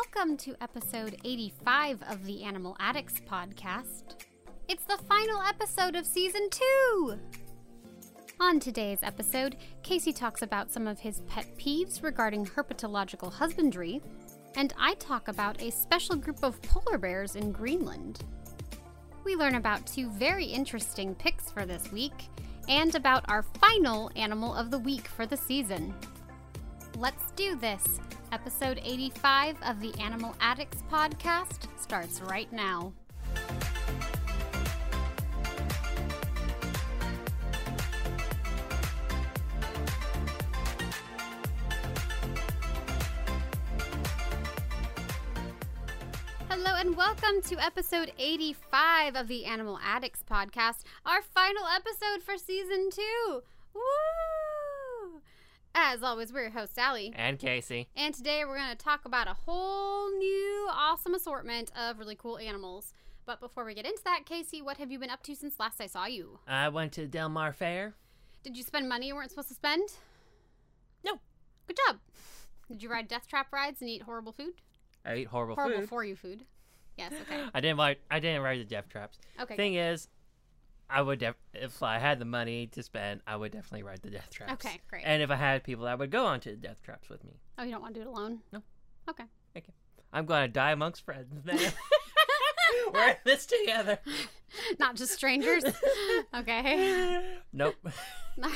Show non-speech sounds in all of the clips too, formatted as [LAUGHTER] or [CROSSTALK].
Welcome to episode 85 of the Animal Addicts podcast. It's the final episode of season two. On today's episode, Casey talks about some of his pet peeves regarding herpetological husbandry, and I talk about a special group of polar bears in Greenland. We learn about two very interesting picks for this week and about our final animal of the week for the season. Let's do this. Episode 85 of the Animal Addicts podcast starts right now. Hello and welcome to episode 85 of the Animal Addicts podcast, our final episode for season two. Woo! As always, we're your host, Sally. And Casey. And today we're going to talk about a whole new awesome assortment of really cool animals. But before we get into that, Casey, what have you been up to since last I saw you? I went to Del Mar Fair. Did you spend money you weren't supposed to spend? No. Good job. Did you ride death trap rides and eat horrible food? I ate horrible, horrible food. for you food. Yes, okay. [LAUGHS] I didn't ride. I didn't ride the death traps. Okay. Thing is, I would def- if I had the money to spend, I would definitely ride the death traps. Okay, great. And if I had people that would go onto the death traps with me, oh, you don't want to do it alone? No. Okay. I'm going to die amongst friends. [LAUGHS] [LAUGHS] We're in this together. Not just strangers? [LAUGHS] okay. Nope. All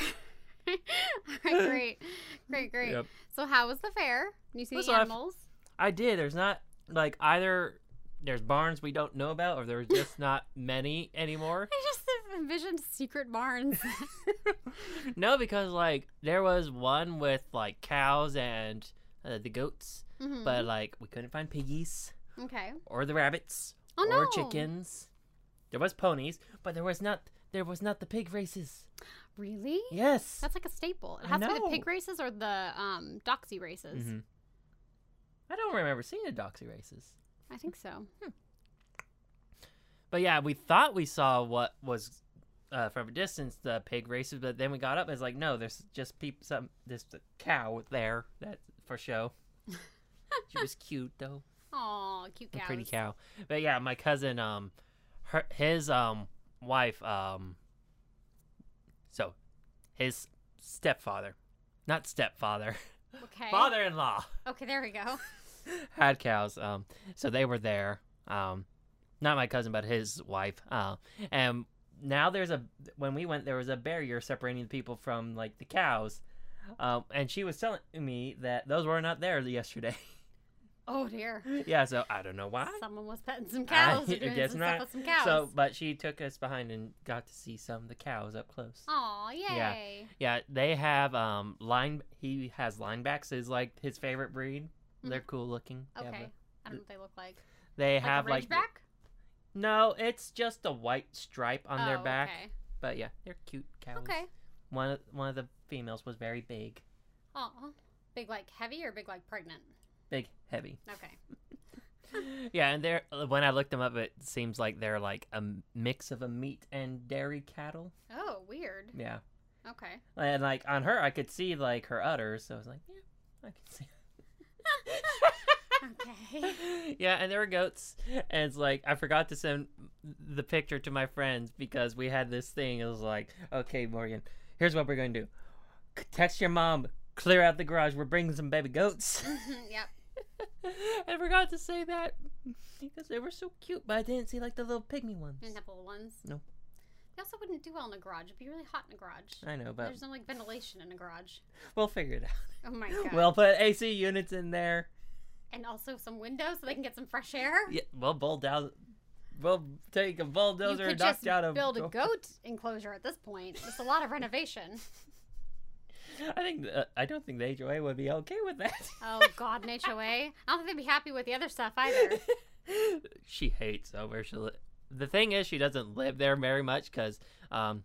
right, great. Great, great. Yep. So, how was the fair? You see the off. animals? I did. There's not like either. There's barns we don't know about, or there's just not many anymore. [LAUGHS] I just envisioned secret barns. [LAUGHS] [LAUGHS] no, because like there was one with like cows and uh, the goats, Mhm. but like we couldn't find piggies okay. or the rabbits Oh, or no. chickens. There was ponies, but there was not there was not the pig races. Really? Yes. That's like a staple. It has to be the pig races or the um, doxy races. Mhm. I don't remember seeing the doxy races. I think so. But yeah, we thought we saw what was uh, from a distance the pig races, but then we got up. and It's like no, there's just peop- some this cow there that for show. [LAUGHS] she was cute though. Aw, cute a cows. pretty cow. But yeah, my cousin, um, her his um wife, um, so his stepfather, not stepfather, Okay. [LAUGHS] father-in-law Okay, there we go. [LAUGHS] [LAUGHS] had cows. Um, so they were there. Um, not my cousin, but his wife. Uh, and now there's a when we went, there was a barrier separating the people from like the cows. Um, and she was telling me that those were not there yesterday. [LAUGHS] Oh dear. yeah, so I don't know why. Someone was petting some cows [LAUGHS] doing guess some not. some cows. So, but she took us behind and got to see some of the cows up close. Aw, yay. Yeah, they have um line. He has linebacks is like his favorite breed. They're mm-hmm. cool looking. They Okay. I don't know what they look like. they Like have a like ridgeback? no, it's just a white stripe on their Oh, back. Okay. But yeah, they're cute cows. Okay. One of, one of the females was very big, Aw. Big like heavy or big like pregnant? big, heavy. Okay. [LAUGHS] Yeah, and they're uh, when I looked them up, it seems like they're like a m- mix of a meat and dairy cattle. Oh, weird. Yeah, Okay. and like on her, I could see like her udders. So I was like, yeah, I can see. Okay. yeah, and there were goats, and it's like I forgot to send the picture to my friends because we had this thing. It was like, okay, Morgan, here's what we're gonna do: text your mom, clear out the garage. We're bringing some baby goats. [LAUGHS] yep. [LAUGHS] I forgot to say that because they were so cute, but I didn't see like the little pygmy ones. Didn't have little ones. No. They also wouldn't do well in a garage. It'd be really hot in a garage. I know, but There's no like ventilation in a garage. we'll figure it out. Oh my [LAUGHS] god. We'll put AC units in there. and also some windows so they can get some fresh air. Yeah, we'll bulldoze. We'll take a you bulldozer could and knock just down a build a goat enclosure at this point. It's a lot of renovation. [LAUGHS] I think uh, I don't think the HOA would be okay with that. Oh God, an HOA. I don't think they'd be happy with the other stuff either. [LAUGHS] she hates over. She li- the thing is, she doesn't live there very much because um,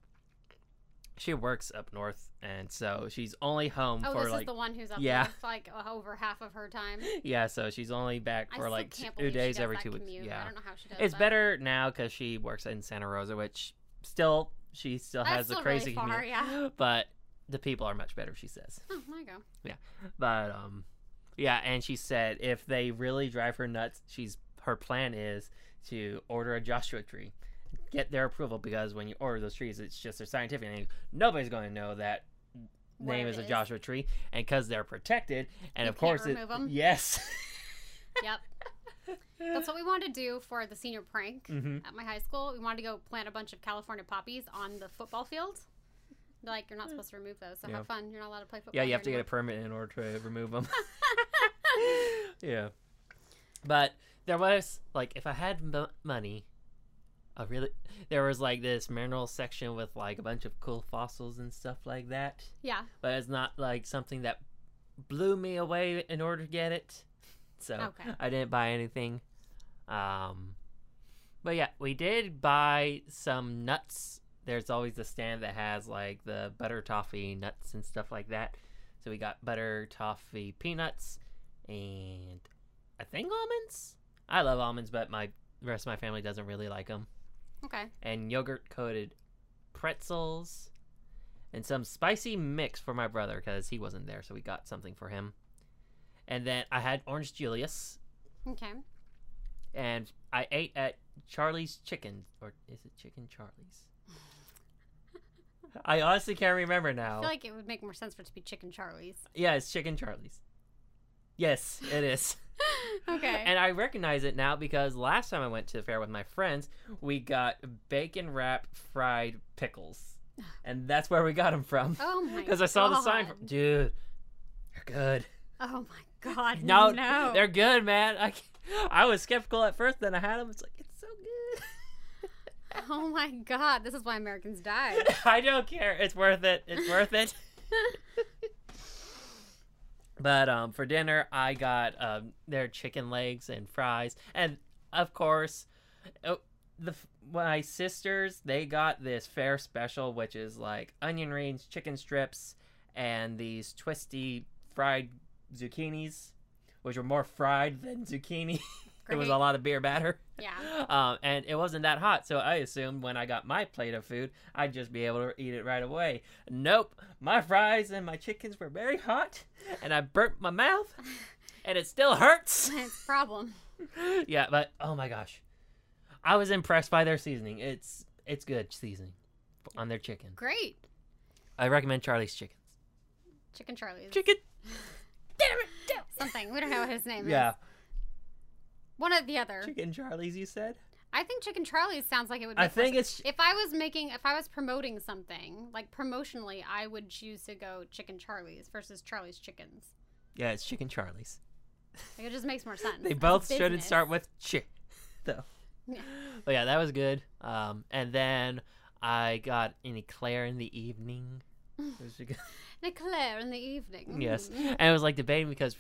she works up north, and so she's only home Oh, for this like is the one who's up yeah. north, like over half of her time. [LAUGHS] yeah. So she's only back for like two days every two weeks. commute. I Yeah, don't know how she does it's that. better now because she works in Santa Rosa, which still she still That's has the still really crazy far, commute. yeah. [LAUGHS] But the people are much better, she says. Oh, there you go. But um, Yeah, and she said if they really drive her nuts, she's her plan is to order a Joshua tree, get their approval because when you order those trees, it's just a scientific name. Nobody's going to know that What name is a. Joshua tree, and because they're protected, and You of course, it, yes. [LAUGHS] Yep. That's what we wanted to do for the senior prank hmm at my high school. We wanted to go plant a bunch of California poppies on the football field. Like, you're not supposed to remove those, so Yeah. have fun. You're not allowed to play football. Yeah, you have to get a permit in order to remove them. [LAUGHS] [LAUGHS] yeah, but there was like if I had m- money, I really there was like this mineral section with like a bunch of cool fossils and stuff like that. Yeah. But it's not like something that blew me away in order to get it. So Okay. I didn't buy anything. Um, but yeah, we did buy some nuts. There's always a stand that has like the butter toffee nuts and stuff like that. So we got butter toffee peanuts and I think almonds. I love almonds, but my the rest of my family doesn't really like them. Okay. And yogurt coated pretzels and some spicy mix for my brother because he wasn't there, so we got something for him. And then I had orange Julius, Okay. and I ate at Charlie's Chicken, or is it Chicken Charlie's? [LAUGHS] I honestly can't remember now. I feel like it would make more sense for it to be Chicken Charlie's. yeah, it's Chicken Charlie's. Yes, it is. [LAUGHS] okay. and I recognize it now because last time I went to the fair with my friends, we got bacon wrap fried pickles, [SIGHS] and that's where we got them from. oh my [LAUGHS] Because I saw the sign. For, dude, they're good. Oh my god. No, no. they're good, man. I, I was skeptical at first, then I had them. It's like it's so good. [LAUGHS] Oh my god. This is why Americans die. I don't care. It's worth it. It's worth it. But um, for dinner, I got um, their chicken legs and fries, and of course, oh, the my sisters they got this fair special, which is like onion rings, chicken strips, and these twisty fried zucchinis, which were more fried than [LAUGHS] zucchini. It was a lot of beer batter. Yeah. [LAUGHS] Um, and it wasn't that hot, so I assumed when I got my plate of food, I'd just be able to eat it right away. Nope, my fries and my chickens were very hot, and I burnt my mouth, [LAUGHS] and it still hurts. [LAUGHS] It's a problem. yeah, but oh my gosh, I was impressed by their seasoning. It's it's good seasoning on their chicken. Great. I recommend Charlie's Chickens. Chicken Charlie's. Chicken. Damn it! Damn. Something. We don't know what his name Yeah, is. One or the other. Chicken Charlie's. You said. I think Chicken Charlie's sounds like it would. Be I think it's If I was making, if I was promoting something like promotionally, I would choose to go Chicken Charlie's versus Charlie's Chickens. yeah, it's Chicken Charlie's. Like it just makes more sense. [LAUGHS] They both shouldn't start with chick, [LAUGHS] though. Yeah. But yeah, that was good. Um, and then I got an eclair in the evening. [LAUGHS] It was good. An eclair in the evening. yes, Mm. and I was like debating because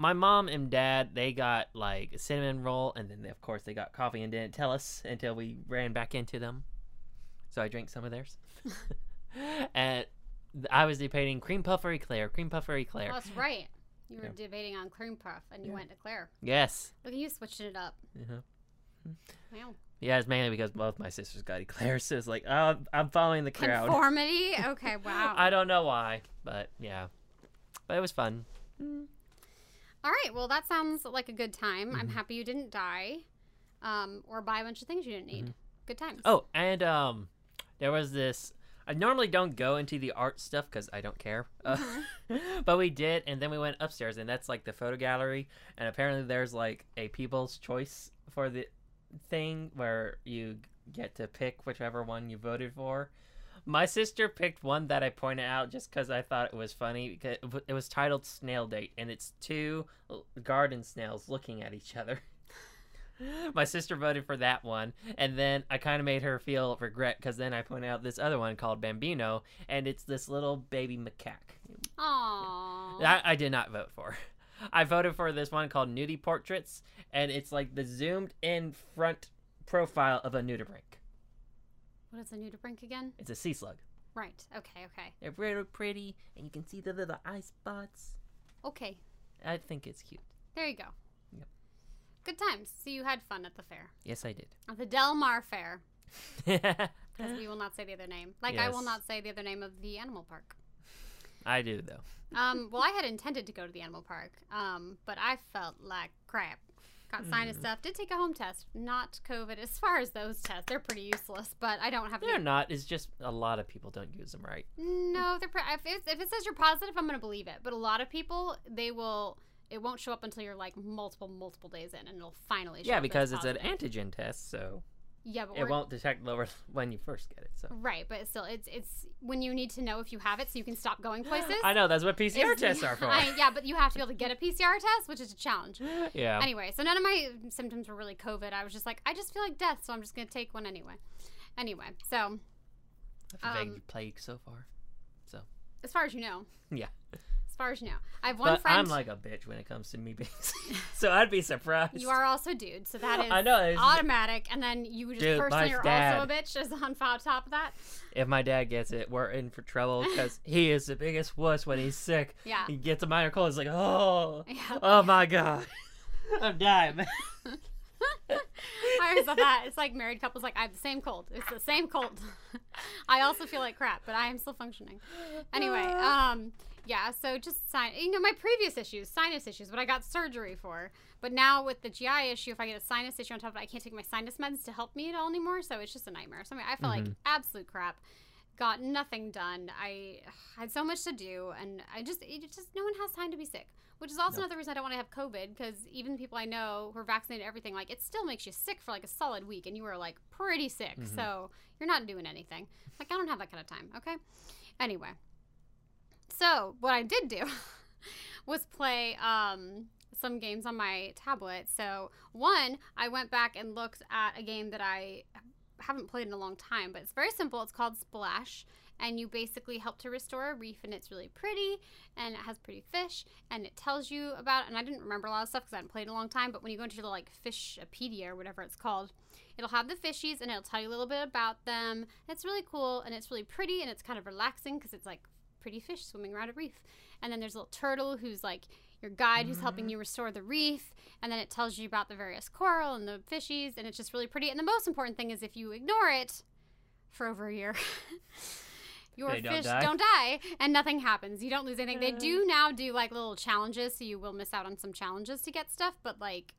my mom and dad they got like a cinnamon roll, and then of course they got coffee and didn't tell us until we ran back into them. So I drank some of theirs. [LAUGHS] and I was debating cream puff or eclair, cream puff or eclair. That's right. You were Yeah. debating on cream puff, and you Yeah. went eclair. Yes. Look at you switching it up. uh Wow. Yeah, it's mainly because both my sisters got eclairs. [LAUGHS] So it's like, oh, I'm following the crowd. Conformity. [LAUGHS] Okay. Wow. I don't know why, but yeah. But it was fun. All right. Well, that sounds like a good time. I'm Mhm. happy you didn't die, um, or buy a bunch of things you didn't need. Good times. Oh, and um, there was this. I normally don't go into the art stuff because I don't care. Uh, [LAUGHS] but we did, and then we went upstairs, and that's like the photo gallery. And apparently, there's like a People's Choice for the thing where you get to pick whichever one you voted for. My sister picked one that I pointed out just because I thought it was funny because it was titled "Snail Date" and it's two garden snails looking at each other. [LAUGHS] My sister voted for that one, and then I kind of made her feel regret because then I pointed out this other one called Bambino, and it's this little baby macaque. Aww. That I did not vote for. [LAUGHS] I voted for this one called Nudie Portraits, and it's like the zoomed in front profile of a nudibranch. What is a nudibranch again? It's a sea slug. Right. Okay. Okay. They're really pretty, and you can see the little eye spots. Okay. I think it's cute. There you go. Yep. Good times. So you had fun at the fair, Yes, I did. at the Del Mar Fair, [LAUGHS] because we will not say the other name. Like I will not say the other name of the animal park. I do though. Um, well, I had intended to go to the animal park, um, but I felt like crap. Got sinus Hmm. stuff. Did take a home test, not COVID. As far as those tests, they're pretty useless. But I don't have. They're any- not. It's just a lot of people don't use them right. No, they're. Pre- if, it, if it says you're positive, I'm gonna believe it. But a lot of people, they will. It won't show up until you're like multiple, multiple days in, and it'll finally. Show Yeah, because it's an antigen test, so Yeah, but it won't detect lower [LAUGHS] when you first get it. So Right, but still, it's it's when you need to know if you have it, so you can stop going [GASPS] places. I know that's what PCR is- tests are [LAUGHS] for. I- yeah, but you have to be able to get a PCR test, which is a challenge. [LAUGHS] yeah. Anyway, so none of my symptoms were really COVID. I was just like, I just feel like death, so I'm just gonna take one anyway. Anyway, so I've vague um, plague so far. So. As far as you know, Yeah. Far as you know, I have one But friend. I'm like a bitch when it comes to me being sick. [LAUGHS] so I'd be surprised. you are also dude, so that [LAUGHS] is I know, automatic. And then you just Dude, personally are dad- also a bitch as on top of that. If my dad gets it, we're in for trouble because [LAUGHS] he is the biggest wuss when he's sick. Yeah. He gets a minor cold. He's like, oh, Yeah. oh my god, I'm dying, man. I always thought that. It's like married couples, like, I have the same cold. It's the same cold. I also feel like crap, but I am still functioning. Anyway, um, yeah, so just sign, you know, my previous issues, sinus issues, what I got surgery for. But now with the GI issue, if I get a sinus issue on top of it, I can't take my sinus meds to help me at all anymore. So it's just a nightmare. So I, mean, I felt like absolute crap. Got nothing done. I had so much to do, and I just, it just, no one has time to be sick. Which is also No. another reason I don't want to have COVID, because even people I know who are vaccinated, everything, like, it still makes you sick for like a solid week, and you are like pretty sick. Mhm. So you're not doing anything. Like, I don't have that kind of time, okay? Anyway, so what I did do [LAUGHS] was play um, some games on my tablet. So one, I went back and looked at a game that I haven't played in a long time, but it's very simple. It's called Splash, and you basically help to restore a reef, and it's really pretty, and it has pretty fish, and it tells you about. And I didn't remember a lot of stuff because I hadn't played in a long time. But when you go into your like Fishopedia or whatever it's called, it'll have the fishies, and it'll tell you a little bit about them. It's really cool, and it's really pretty, and it's kind of relaxing because it's like pretty fish swimming around a reef. And then there's a little turtle who's like your guide who's helping mm-hmm. you restore the reef. And then it tells you about the various coral and the fishies. And it's just really pretty. And the most important thing is if you ignore it for over a year, [LAUGHS] your They don't fish die? don't die and nothing happens. You don't lose anything. They do now do like little challenges. So you will miss out on some challenges to get stuff. But like,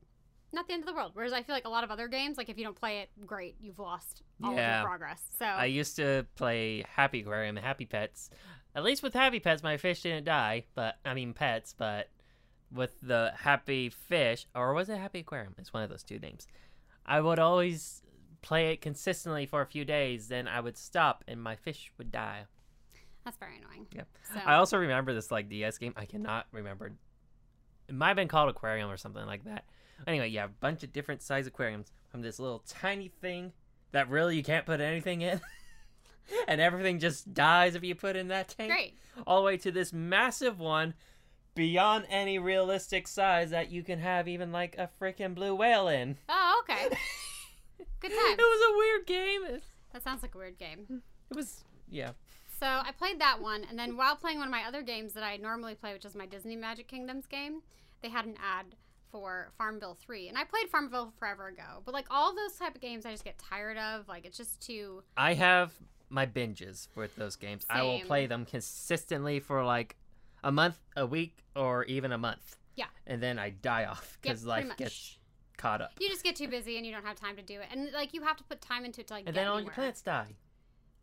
not the end of the world. Whereas I feel like a lot of other games, like if you don't play it, great, you've lost all of your progress. So I used to play Happy Aquarium Happy Pets. At least with Happy Pets, my fish didn't die. But I mean pets. But with the Happy Fish, or was it Happy Aquarium? It's one of those two names. I would always play it consistently for a few days. Then I would stop, and my fish would die. that's very annoying. Yep. So I also remember this like DS game. I cannot remember. It might have been called Aquarium or something like that. Anyway, you have a bunch of different size aquariums from this little tiny thing that really you can't put anything in. [LAUGHS] and everything just dies if you put in that tank. great. All the way to this massive one beyond any realistic size that you can have even like a freaking blue whale in. Oh, okay. [LAUGHS] Good time. It was a weird game. That sounds like a weird game. it was yeah. So I played that one, and then while playing one of my other games that I normally play, which is my Disney Magic Kingdoms game, they had an ad for Farmville 3. And I played Farmville forever ago, but like all those type of games I just get tired of. Like it's just too I have my binges with those games. I will play them consistently for like a month, a week, or even a month. Yeah. And then I die off because pretty life gets caught up. you just get too busy and you don't have time to do it. And like you have to put time into it to like And then all anywhere. your plants die.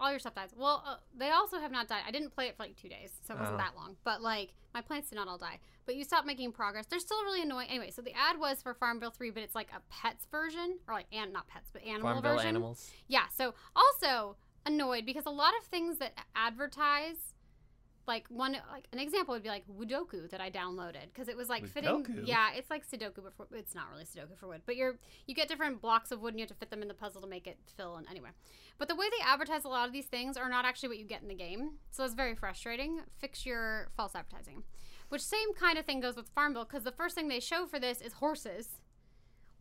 all your stuff dies. Well, uh, they also have not died. I didn't play it for like two days, so it wasn't Oh. that long. But like my plants did not all die. But you stop making progress. They're still really annoying. Anyway, so the ad was for Farmville 3, but it's like a pets version, or like and not pets, but animal Farmville version. animals. Yeah. So also annoyed because a lot of things that advertise. Like one, like an example would be like Woodoku that I downloaded because it was like fitting. Yeah, it's like Sudoku, but for, it's not really Sudoku for wood. But you're you get different blocks of wood and you have to fit them in the puzzle to make it fill. And anyway, but the way they advertise a lot of these things are not actually what you get in the game. So it's very frustrating. Fix your false advertising. Which same kind of thing goes with Farmville because the first thing they show for this is horses.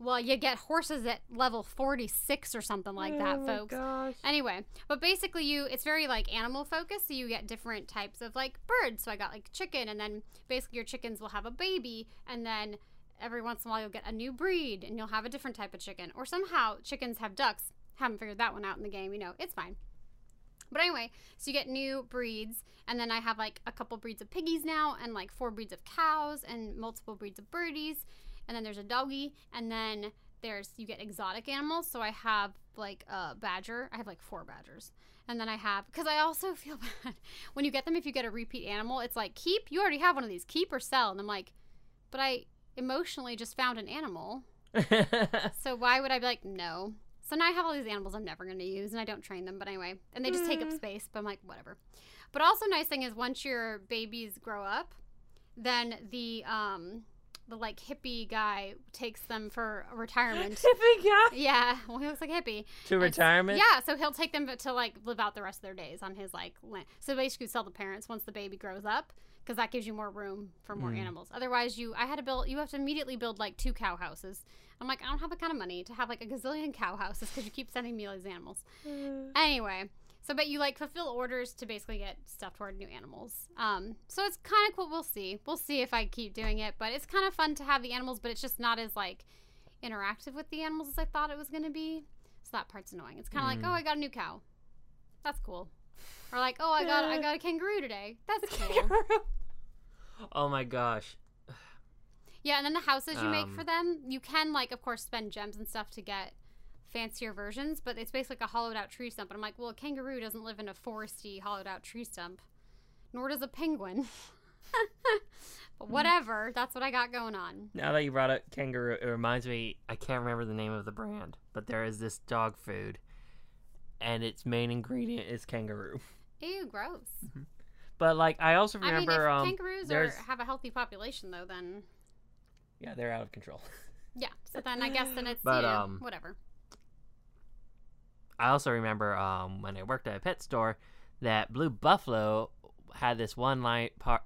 Well, you get horses at level 46 or something like that, oh folks. Gosh. Anyway, but basically you it's very like animal focused, so you get different types of like birds. So I got like chicken and then basically your chickens will have a baby and then every once in a while you'll get a new breed and you'll have a different type of chicken. Or somehow chickens have ducks. Haven't figured that one out in the game, you know. It's fine. But anyway, so you get new breeds, and then I have like a couple breeds of piggies now, and like four breeds of cows, and multiple breeds of birdies, and then there's a doggy, and then there's you get exotic animals. So I have like a badger. I have like four badgers, and then I have because I also [LAUGHS] feel bad when you get them if you get a repeat animal. It's like keep. You already have one of these. Keep or sell, and I'm like, but I emotionally just found an animal. [LAUGHS] So why would I be like no? So now I have all these animals I'm never going to use, and I don't train them. But anyway, and they just take up space. But I'm like whatever. But also nice thing is once your babies grow up, then the um the like hippie guy takes them for retirement. [LAUGHS] Hippie guy yeah, well he looks like a hippie. to It's- retirement. Yeah, so he'll take them to like live out the rest of their days on his like land. So basically, sell the parents once the baby grows up because that gives you more room for more Mm. animals. Otherwise, you I had to build. You have to immediately build like two cow houses. I'm like, I don't have the kind of money to have like a gazillion cow houses because you keep sending me all these animals. Anyway, so but you like fulfill orders to basically get stuff toward new animals. Um, so it's kind of cool. We'll see. We'll see if I keep doing it, but it's kind of fun to have the animals, but it's just not as like interactive with the animals as I thought it was gonna be. So that part's annoying. It's kind of Mm. like, oh, I got a new cow. That's cool. Or like, oh, I got I got a kangaroo today. That's [LAUGHS] cool. oh my gosh. [SIGHS] yeah, and then the houses you make Um, for them, you can like, of course, spend gems and stuff to get fancier versions, but it's basically like a hollowed out tree stump. And I'm like, well, a kangaroo doesn't live in a foresty hollowed out tree stump, nor does a penguin. [LAUGHS] but whatever, that's what I got going on. Now that you brought up kangaroo, it reminds me. I can't remember the name of the brand, but there is this dog food, and its main ingredient is kangaroo. Ew, gross. [LAUGHS] But like, I also I mean, remember, if um, kangaroos are, have a healthy population, though, then yeah, they're out of control. yeah. So then I guess then [LAUGHS] it's But, you know, um, whatever. I also remember um, when I worked at a pet store that Blue Buffalo had this one line par-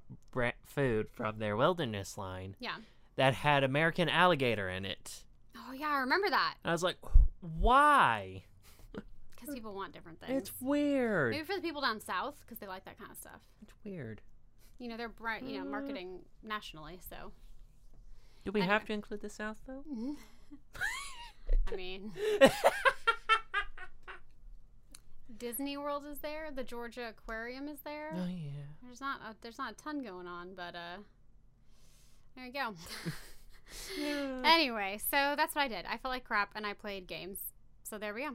food from their wilderness line Yeah. that had American alligator in it. Oh yeah, I remember that And I was like, why? because people want different things. It's weird. Maybe for the people down south because they like that kind of stuff. It's weird. You know, they're bright. You know, marketing nationally. So Do we Anyway. have to include the South though? [LAUGHS] I mean, [LAUGHS] Disney World is there. The Georgia Aquarium is there. Oh yeah. There's not a, there's not a ton going on, but uh, there you go. [LAUGHS] anyway, so that's what I did. I felt like crap, and I played games. So there we go.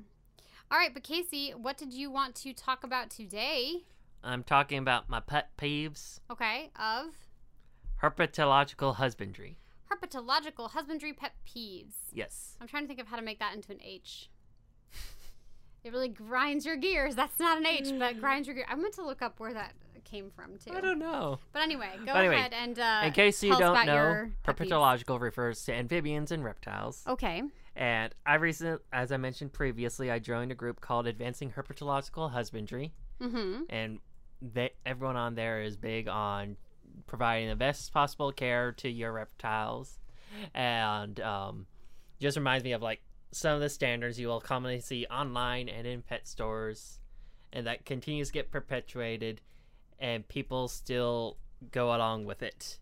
All right, but Casey, what did you want to talk about today? I'm talking about my pet peeves, Okay, of herpetological husbandry. herpetological husbandry pet peeves. Yes. I'm trying to think of how to make that into an H. It really grinds your gears. That's not an H, but [SIGHS] grinds your gears. I meant to look up where that came from too. I don't know. But anyway, go But anyway, ahead and uh, In case you don't know, your pet peeves. herpetological refers to amphibians and reptiles. Okay. And I recently, as I mentioned previously, I joined a group called Advancing Herpetological Husbandry, Mm-hmm. and they, everyone on there is big on providing the best possible care to your reptiles, and um, just reminds me of like some of the standards you will commonly see online and in pet stores, and that continues to get perpetuated, and people still go along with it.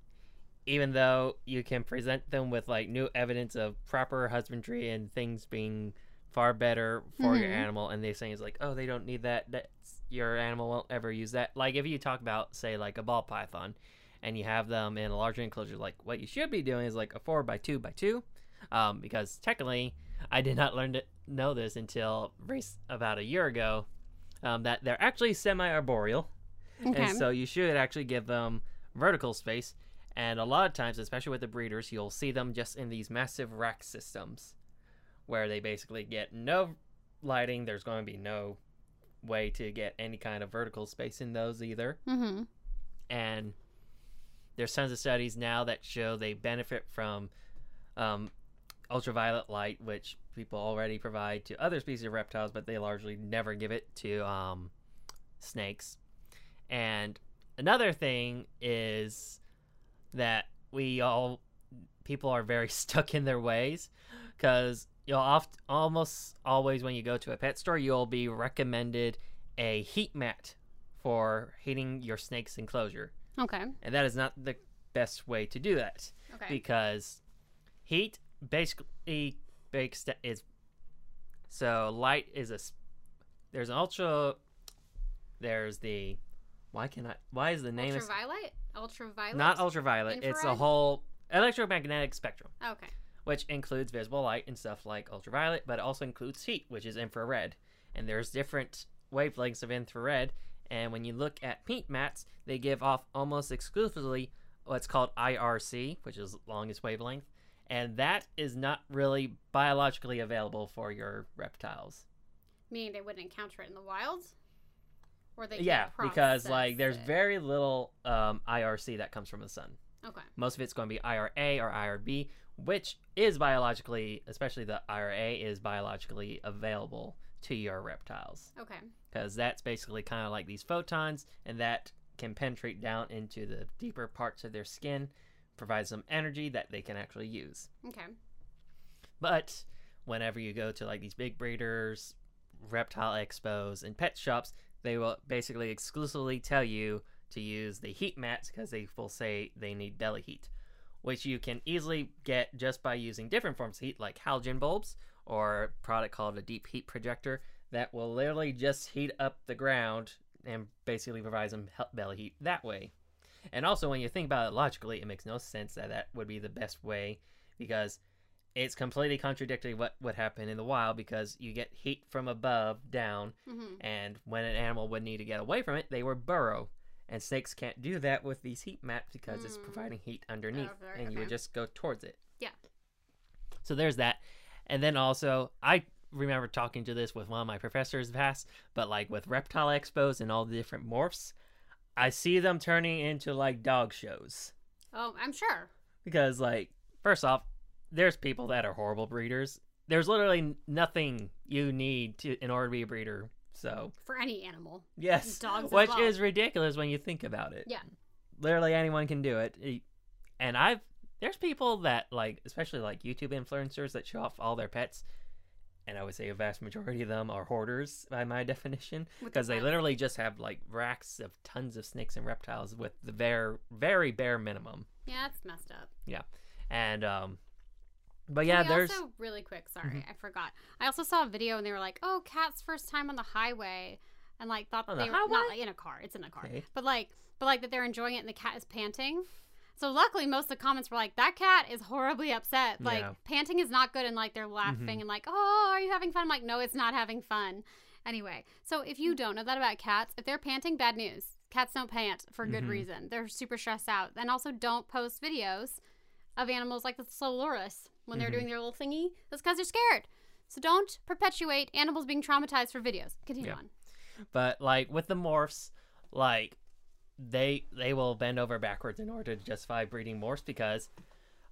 Even though you can present them with like new evidence of proper husbandry and things being far better for your Mhm. animal and they say it's like oh they don't need that. That's your animal won't ever use that. Like if you talk about say like a ball python and you have them in a larger enclosure like what you should be doing is like a four by two by two um, because technically i did not learn to know this until race about a year ago um, that they're actually semi-arboreal Okay. and so you should actually give them vertical space. And a lot of times, especially with the breeders, you'll see them just in these massive rack systems where they basically get no lighting. There's going to be no way to get any kind of vertical space in those either. mm-hmm. And there's tons of studies now that show they benefit from um, ultraviolet light, which people already provide to other species of reptiles, but they largely never give it to um, snakes. And another thing is that we all people are very [LAUGHS] stuck in their ways because you'll oft almost always when you go to a pet store you'll be recommended a heat mat for heating your snake's enclosure Okay. and that is not the best way to do that Okay. because heat basically that is so light is a there's an ultra There's the why can I why is the name is Ultraviolet? Ultraviolet? not ultraviolet? It's a whole electromagnetic spectrum, Okay. which includes visible light and stuff like ultraviolet, but it also includes heat, which is infrared. And there's different wavelengths of infrared. And when you look at paint mats, they give off almost exclusively what's called IRC, which is longest wavelength. And that is not really biologically available for your reptiles. Meaning they wouldn't encounter it in the wild? Or they yeah, because like there's it? very little um, IRC that comes from the sun. Okay. Most of it's going to be IRA or IRB, which is biologically, especially the IRA, is biologically available to your reptiles Okay. because that's basically kind of like these photons, and that can penetrate down into the deeper parts of their skin, provide some energy that they can actually use. Okay. But whenever you go to like these big breeders, reptile expos, and pet shops, they will basically exclusively tell you to use the heat mats because they will say they need belly heat, which you can easily get just by using different forms of heat like halogen bulbs or a product called a deep heat projector that will literally just heat up the ground and basically provide some belly heat that way. And also, when you think about it logically, it makes no sense that that would be the best way because it's completely contradictory what would happen in the wild because you get heat from above down Mm-hmm. and when an animal would need to get away from it they would burrow and snakes can't do that with these heat mats because it's Mm. providing heat underneath Oh, and you would just go towards it Yeah. so there's that and then also i remember talking to this with one of my professors past but like with reptile expos and all the different morphs i see them turning into like dog shows Oh, I'm sure. because like first off there's people that are horrible breeders there's literally nothing you need to in order to be a breeder so For any animal. yes Dogs which involved. is ridiculous when you think about it Yeah. literally anyone can do it and i've there's people that like especially like youtube influencers that show off all their pets and i would say a vast majority of them are hoarders by my definition because they literally just have like racks of tons of snakes and reptiles with the very very bare minimum Yeah, that's messed up. Yeah, and um but yeah there's Mm-hmm. also really quick. Sorry, I forgot. I also saw a video and they were like, "Oh, cat's first time on the highway," and like thought that On they the were not like, in a car. It's in a car, Okay. but like, but like that they're enjoying it and the cat is panting. So luckily, most of the comments were like, "That cat is horribly upset. Like Yeah. panting is not good." And like they're laughing Mhm. and like, "Oh, are you having fun?" I'm like, "No, it's not having fun." Anyway, so if you don't know that about cats, if they're panting, bad news. Cats don't pant for good Mhm. reason. They're super stressed out. And also, don't post videos of animals like the slow loris when they're Mhm. doing their little thingy. That's because they're scared. So don't perpetuate animals being traumatized for videos. Continue Yeah. on. but like with the morphs like they they will bend over backwards in order to justify breeding morphs because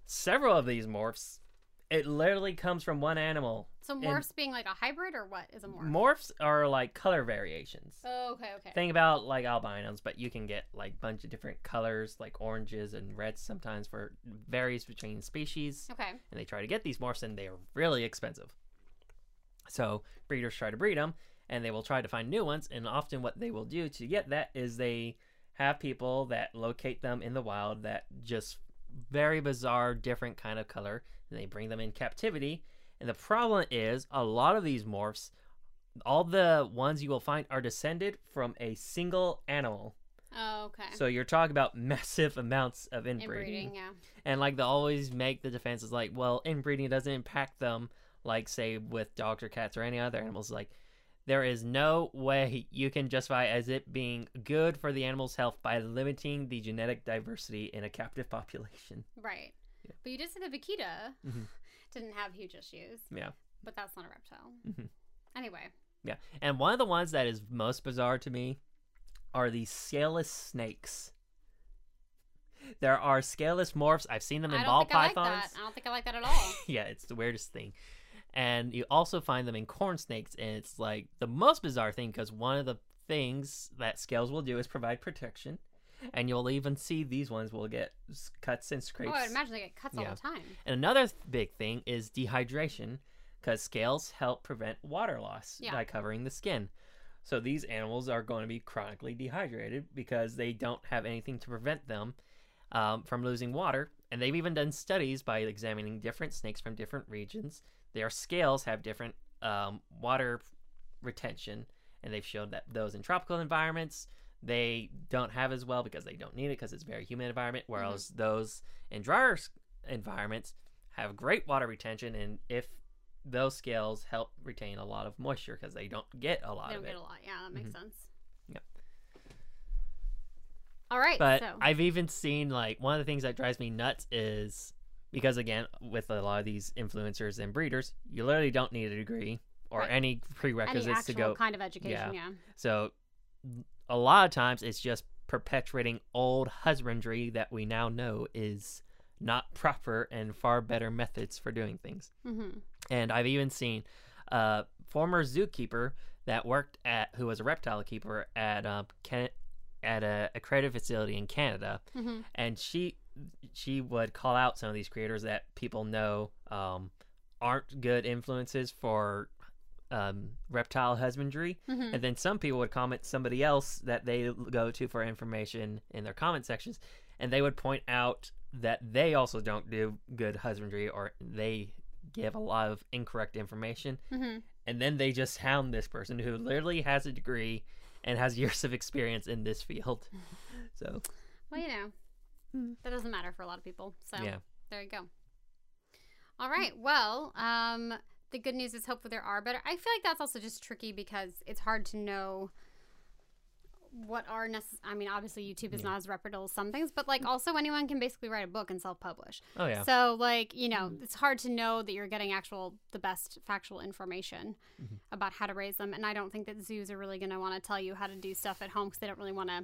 several of these morphs it literally comes from one animal So And- morphs being like a hybrid or what is a morph? morphs are like color variations oh, okay, okay. think about like albinos but you can get like bunch of different colors like oranges and reds sometimes for varies between species okay. and they try to get these morphs and they are really expensive so breeders try to breed them and they will try to find new ones and often what they will do to get that is they have people that locate them in the wild that just very bizarre different kind of color and they bring them in captivity and the problem is a lot of these morphs all the ones you will find are descended from a single animal Oh, okay. so you're talking about [LAUGHS] massive amounts of inbreeding Inbreeding, yeah. and like they always make the defenses like, well, inbreeding doesn't impact them like say with dogs or cats or any other animals. Like there is no way you can justify as it being good for the animal's health by limiting the genetic diversity in a captive [LAUGHS] population. Right. Yeah. But you did say the Vaquita Mhm. didn't have huge issues. Yeah. But that's not a reptile. Mhm. Anyway. Yeah. And one of the ones that is most bizarre to me are these scaleless snakes. There are scaleless morphs. I've seen them in ball I like pythons. that. I don't think I like that at [LAUGHS] all. yeah, it's the weirdest thing. And you also find them in corn snakes, and it's like the most bizarre thing because one of the things that scales will do is provide protection, and you'll even see these ones will get cuts and scrapes. oh, I imagine they get cuts all the time. And another big thing is dehydration, because scales help prevent water loss Yeah. by covering the skin. So these animals are going to be chronically dehydrated because they don't have anything to prevent them um, from losing water. And they've even done studies by examining different snakes from different regions. Their scales have different um, water retention and they've showed that those in tropical environments they don't have as well because they don't need it because it's a very humid environment. Whereas those in drier environments have great water retention, and if those scales help retain a lot of moisture because they don't get a lot They of don't it. get a lot. Yeah, that makes sense. Yep. All right. But so I've even seen like one of the things that drives me nuts is because again with a lot of these influencers and breeders, you literally don't need a degree or Right. any any prerequisites actual to go. kind of education, yeah. So a lot of times it's just perpetuating old husbandry that we now know is not proper and far better methods for doing things. Mm-hmm. And I've even seen a former zookeeper that worked at who was a reptile keeper at um Ken, at a accredited facility in Canada, Mm-hmm. and she she would call out some of these creators that people know um, aren't good influences for um, reptile husbandry, Mm-hmm. and then some people would comment somebody else that they go to for information in their comment sections, and they would point out that they also don't do good husbandry or they give a lot of incorrect information, Mm-hmm. and then they just hound this person who literally has a degree and has years of experience in this field. [LAUGHS] So Well, you know, that doesn't matter for a lot of people. So yeah. there you go. All right. Well, um, the good news is hopefully there are better. I feel like that's also just tricky because it's hard to know what are necessary. I mean, obviously YouTube is Yeah. not as reputable as some things, but like also anyone can basically write a book and self-publish. Oh yeah. So like you know, it's hard to know that you're getting actual the best factual information Mhm. about how to raise them. And I don't think that zoos are really going to want to tell you how to do stuff at home because they don't really want to,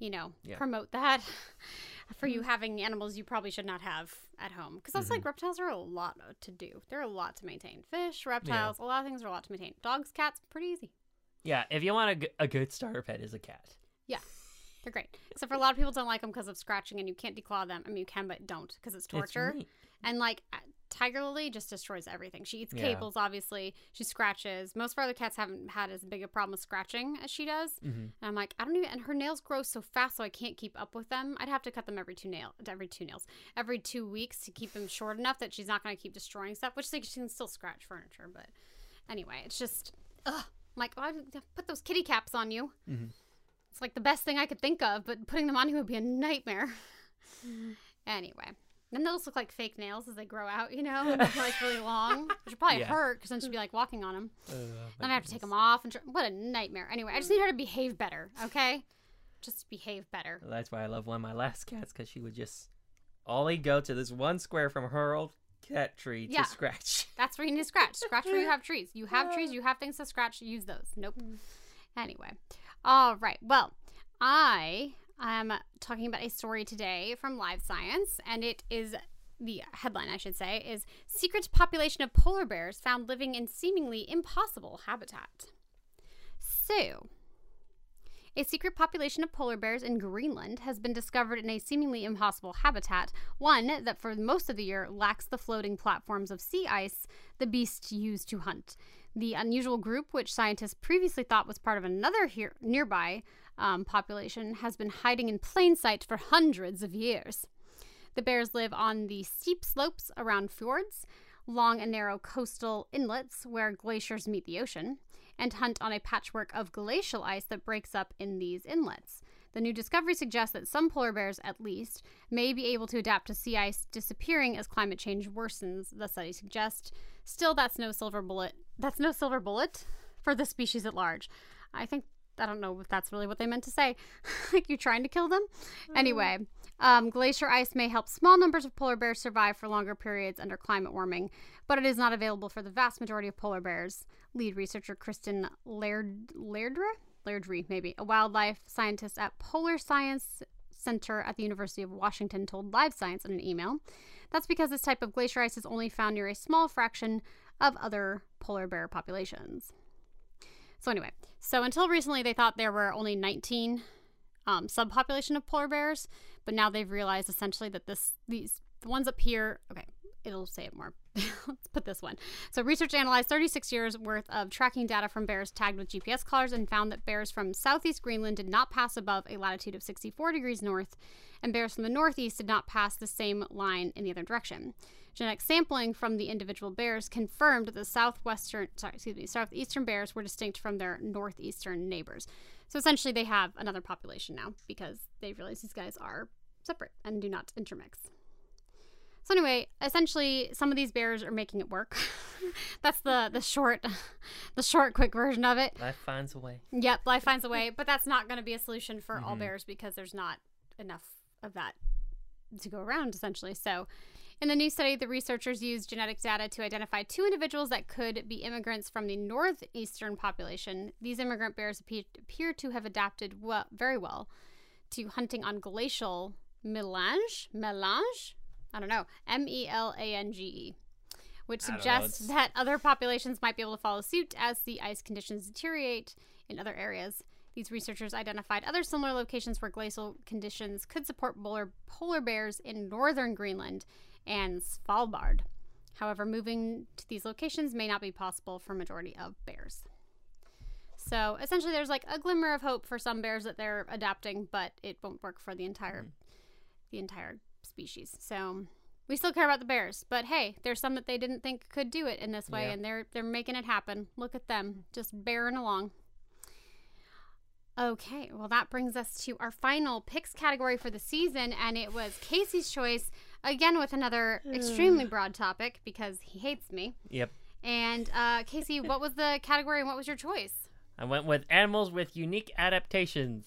you know, Yeah. promote that [LAUGHS] for you mm-hmm. having animals you probably should not have at home. Because also like mm-hmm. reptiles are a lot to do. They're a lot to maintain. Fish, reptiles, a lot of things are a lot to maintain. Dogs, cats, pretty easy. Yeah, if you want a, g- a good starter pet is a cat. Yeah, they're great. Except for a lot of people don't like them because of scratching and you can't declaw them. I mean, you can, but don't because it's torture. It's. And like Tiger Lily just destroys everything. She eats Yeah. cables, obviously. She scratches. Most of our other cats haven't had as big a problem with scratching as she does. Mhm. And I'm like, I don't even. And her nails grow so fast, so I can't keep up with them. I'd have to cut them every two nail, every two nails, every two weeks to keep them short enough that she's not going to keep destroying stuff. Which like she can still scratch furniture, but anyway, it's just, ugh. I'm like, why did put those kitty caps on you? Mhm. It's like the best thing I could think of, but putting them on you would be a nightmare. anyway. Then those look like fake nails as they grow out, you know, and they're like really [LAUGHS] long, which would probably Yeah. hurt because then she'd be like walking on them. Uh, Then I have to take them off, and tr- what a nightmare. Anyway, I just need her to behave better, okay? Just behave better. That's why I love one of my last cats because she would just only go to this one square from her old cat tree Yeah. to scratch. [LAUGHS] That's where you need to scratch. Scratch where you have trees. You have trees, you have things to scratch, use those. Nope. Anyway. All right. Well, I am talking about a story today from Live Science, and it is the headline, I should say, is Secret Population of Polar Bears Found Living in Seemingly Impossible Habitat. So, a secret population of polar bears in Greenland has been discovered in a seemingly impossible habitat, one that for most of the year lacks the floating platforms of sea ice the beasts use to hunt. The unusual group, which scientists previously thought was part of another nearby um, population, has been hiding in plain sight for hundreds of years. The bears live on the steep slopes around fjords, long and narrow coastal inlets where glaciers meet the ocean, and hunt on a patchwork of glacial ice that breaks up in these inlets. The new discovery suggests that some polar bears, at least, may be able to adapt to sea ice disappearing as climate change worsens, the study suggests. Still, that's no silver bullet. That's no silver bullet for the species at large. I think I don't know if that's really what they meant to say. [LAUGHS] like you're trying to kill them. Anyway, um, glacier ice may help small numbers of polar bears survive for longer periods under climate warming, but it is not available for the vast majority of polar bears. Lead researcher Kristen Laird Lairdre Lairdre maybe a wildlife scientist at Polar Science Center at the University of Washington told Live Science in an email. That's because this type of glacier ice is only found near a small fraction of other polar bear populations. So anyway, so until recently they thought there were only 19 um, subpopulation of polar bears, but now they've realized essentially that this these the ones up here. Okay, it'll say it more. [LAUGHS] Let's put this one. So research analyzed 36 years worth of tracking data from bears tagged with GPS collars and found that bears from southeast Greenland did not pass above a latitude of 64 degrees north, and bears from the northeast did not pass the same line in the other direction. Genetic sampling from the individual bears confirmed that the southwestern, sorry, excuse me, southeastern bears were distinct from their northeastern neighbors. So essentially, they have another population now because they realize these guys are separate and do not intermix. So anyway, essentially, some of these bears are making it work. [LAUGHS] that's the the short, [LAUGHS] the short, quick version of it. Life finds a way. Yep, life finds a [LAUGHS] way, but that's not going to be a solution for all Mhm. bears because there's not enough of that to go around, essentially. So, in the new study, the researchers used genetic data to identify two individuals that could be immigrants from the northeastern population. These immigrant bears appear, to have adapted well, very well to hunting on glacial melange. Melange? I don't know. M E L A N G E. Which I don't know, suggests that other populations might be able to follow suit as the ice conditions deteriorate in other areas. These researchers identified other similar locations where glacial conditions could support polar, polar bears in northern Greenland and Svalbard. However, moving to these locations may not be possible for majority of bears. So essentially, there's like a glimmer of hope for some bears that they're adapting, but it won't work for the entire mm-hmm. the entire species. So we still care about the bears, but hey, there's some that they didn't think could do it in this way, Yeah. and they're they're making it happen. Look at them, mm-hmm. just bearing along. Okay, well that brings us to our final picks category for the season, and it was Casey's choice again with another extremely [SIGHS] broad topic because he hates me. Yep. And uh, Casey, [LAUGHS] what was the category and what was your choice? I went with animals with unique adaptations.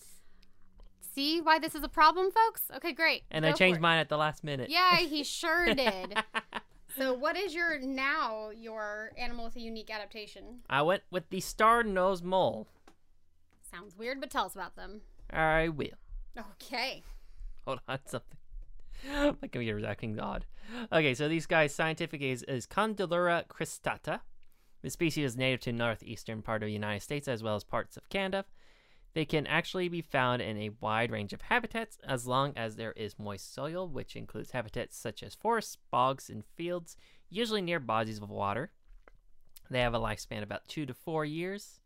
See why this is a problem, folks? Okay, great. And Go I for changed it. mine at the last minute. Yeah, he [LAUGHS] sure did. [LAUGHS] so, what is your now your animal with a unique adaptation? I went with the star-nosed mole. Sounds weird, but tell us about them. I will. Okay. Hold on, something. My computer's acting odd. Okay, so these guys' scientific is, is Condylura cristata. The species is native to northeastern part of the United States as well as parts of Canada. They can actually be found in a wide range of habitats as long as there is moist soil, which includes habitats such as forests, bogs, and fields, usually near bodies of water. They have a lifespan of about two to four years.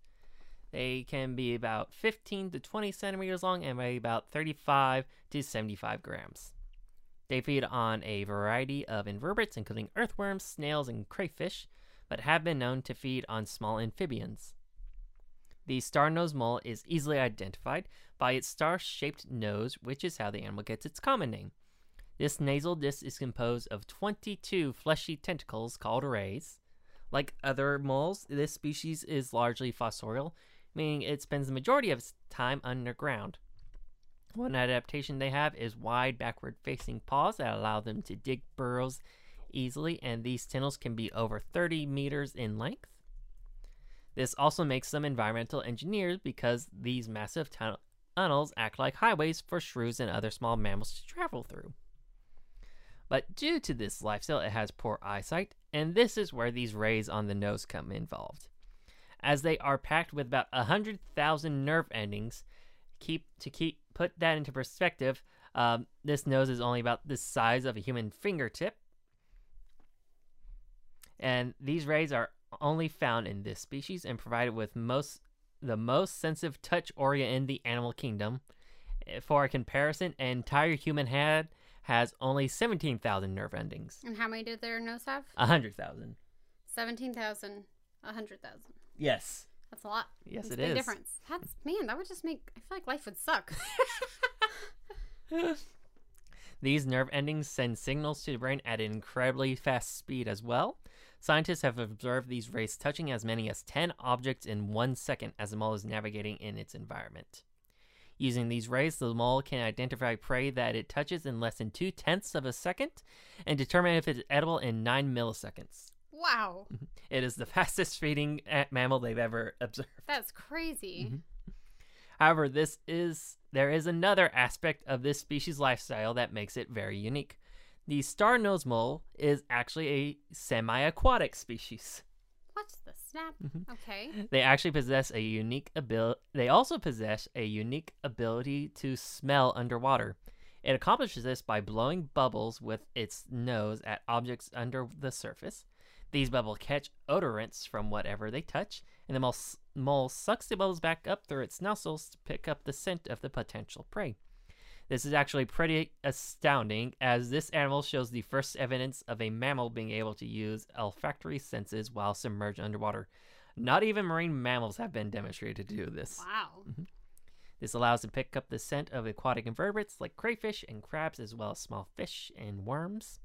They can be about 15 to 20 centimeters long and weigh about 35 to 75 grams. They feed on a variety of invertebrates, including earthworms, snails, and crayfish, but have been known to feed on small amphibians. The star-nosed mole is easily identified by its star-shaped nose, which is how the animal gets its common name. This nasal disc is composed of 22 fleshy tentacles called rays. Like other moles, this species is largely fossorial, meaning it spends the majority of its time underground. One adaptation they have is wide backward facing paws that allow them to dig burrows easily, and these tunnels can be over 30 meters in length. This also makes them environmental engineers because these massive tunnels act like highways for shrews and other small mammals to travel through. But due to this lifestyle, it has poor eyesight, and this is where these rays on the nose come involved. As they are packed with about 100,000 nerve endings, keep to keep put that into perspective, um, this nose is only about the size of a human fingertip. And these rays are only found in this species and provided with most the most sensitive touch organ in the animal kingdom. Eh, For a comparison, an entire human head has only 17,000 nerve endings. And how many did their nose have? 100,000. 17,000, 100,000. Yes. That's a lot. Yes, That's it big difference. That's, man, that would just make, I feel like life would suck. [LAUGHS] These nerve endings send signals to the brain at an incredibly fast speed as well. Scientists have observed these rays touching as many as 10 objects in one second as the mole is navigating in its environment. Using these rays, the mole can identify prey that it touches in less than two tenths of a second and determine if it's edible in 9 milliseconds. Wow. It is the [LAUGHS] fastest feeding mammal they've ever observed. That's crazy. Mm-hmm. However, this is there is another aspect of this species lifestyle that makes it very unique. The star-nosed mole is actually a semi-aquatic species. What the snap? Mm-hmm. Okay. They actually possess a unique ability. They also possess a unique ability to smell underwater. It accomplishes this by blowing bubbles with its nose at objects under the surface. These bubbles catch odorants from whatever they touch, and the mole, mole sucks the bubbles back up through its nostrils to pick up the scent of the potential prey. This is actually pretty astounding, as this animal shows the first evidence of a mammal being able to use olfactory senses while submerged underwater. Not even marine mammals have been demonstrated to do this. Wow. Mm-hmm. This allows to pick up the scent of aquatic invertebrates like crayfish and crabs, as well as small fish and worms.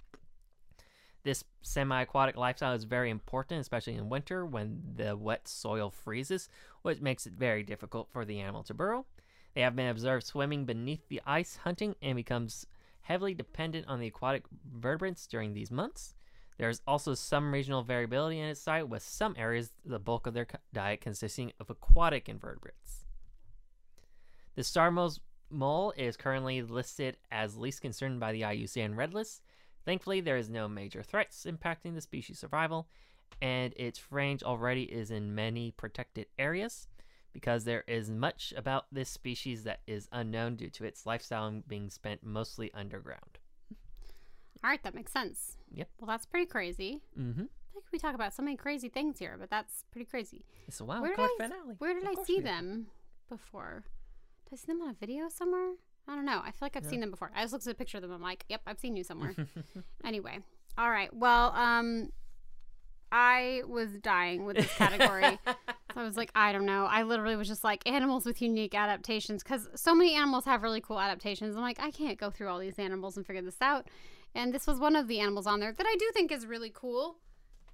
This semi aquatic lifestyle is very important, especially in winter when the wet soil freezes, which makes it very difficult for the animal to burrow. They have been observed swimming beneath the ice, hunting, and becomes heavily dependent on the aquatic vertebrates during these months. There is also some regional variability in its diet, with some areas the bulk of their diet consisting of aquatic invertebrates. The star-nosed mole is currently listed as least concerned by the IUCN Red List. Thankfully, there is no major threats impacting the species' survival, and its range already is in many protected areas because there is much about this species that is unknown due to its lifestyle being spent mostly underground. All right, that makes sense. Yep. Well, that's pretty crazy. Mm-hmm. I think we talk about so many crazy things here, but that's pretty crazy. It's a wild Where card I- finale. Where did Of I see them before? Did I see them on a video somewhere? I don't know. I feel like I've No. seen them before. I just looked at a picture of them. I'm like, yep, I've seen you somewhere. [LAUGHS] anyway, all right. Well, um, I was dying with this category. so [LAUGHS] I was like, I don't know. I literally was just like animals with unique adaptations because so many animals have really cool adaptations. I'm like, I can't go through all these animals and figure this out. And this was one of the animals on there that I do think is really cool.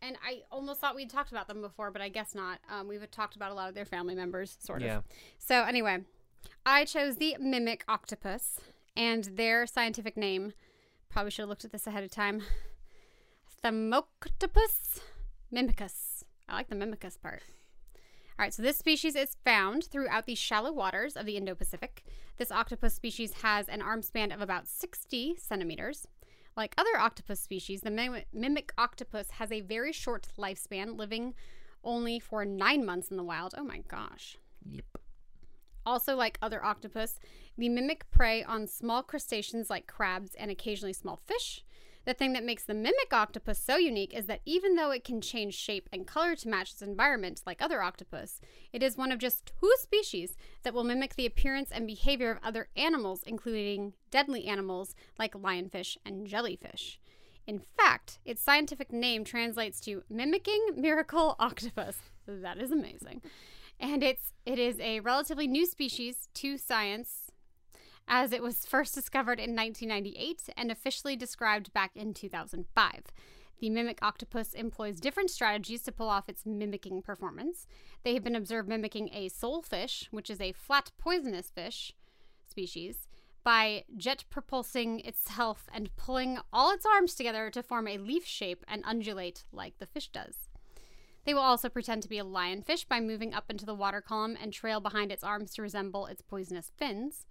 And I almost thought we'd talked about them before, but I guess not. Um, we've talked about a lot of their family members, sort of. yeah. So anyway, I chose the mimic octopus, and their scientific name. Probably should have looked at this ahead of time. Thaumoctopus mimicus. I like the mimicus part. All right, so this species is found throughout the shallow waters of the Indo-Pacific. This octopus species has an arm span of about 60 centimeters. Like other octopus species, the mim- mimic octopus has a very short lifespan, living only for nine months in the wild. Oh my gosh. Yep. Also, like other octopus, the mimic prey on small crustaceans like crabs and occasionally small fish. The thing that makes the mimic octopus so unique is that even though it can change shape and color to match its environment like other octopus, it is one of just two species that will mimic the appearance and behavior of other animals, including deadly animals like lionfish and jellyfish. In fact, its scientific name translates to mimicking miracle octopus. That is amazing and it's it is a relatively new species to science as it was first discovered in 1998 and officially described back in 2005. The mimic octopus employs different strategies to pull off its mimicking performance. They have been observed mimicking a sole fish, which is a flat poisonous fish species, by jet propulsing itself and pulling all its arms together to form a leaf shape and undulate like the fish does. They will also pretend to be a lionfish by moving up into the water column and trail behind its arms to resemble its poisonous fins.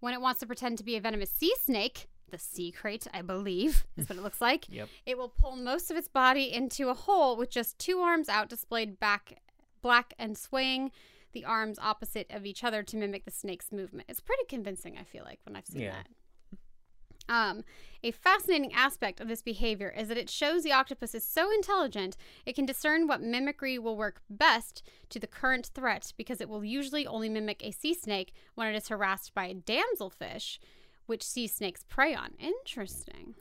When it wants to pretend to be a venomous sea snake, the sea krait, I believe, [LAUGHS] is what it looks like, Yep. it will pull most of its body into a hole with just two arms out displayed back black and swaying the arms opposite of each other to mimic the snake's movement. It's pretty convincing, I feel like, when I've seen Yeah. that. Um, a fascinating aspect of this behavior is that it shows the octopus is so intelligent it can discern what mimicry will work best to the current threat because it will usually only mimic a sea snake when it is harassed by a damselfish, which sea snakes prey on. Interesting.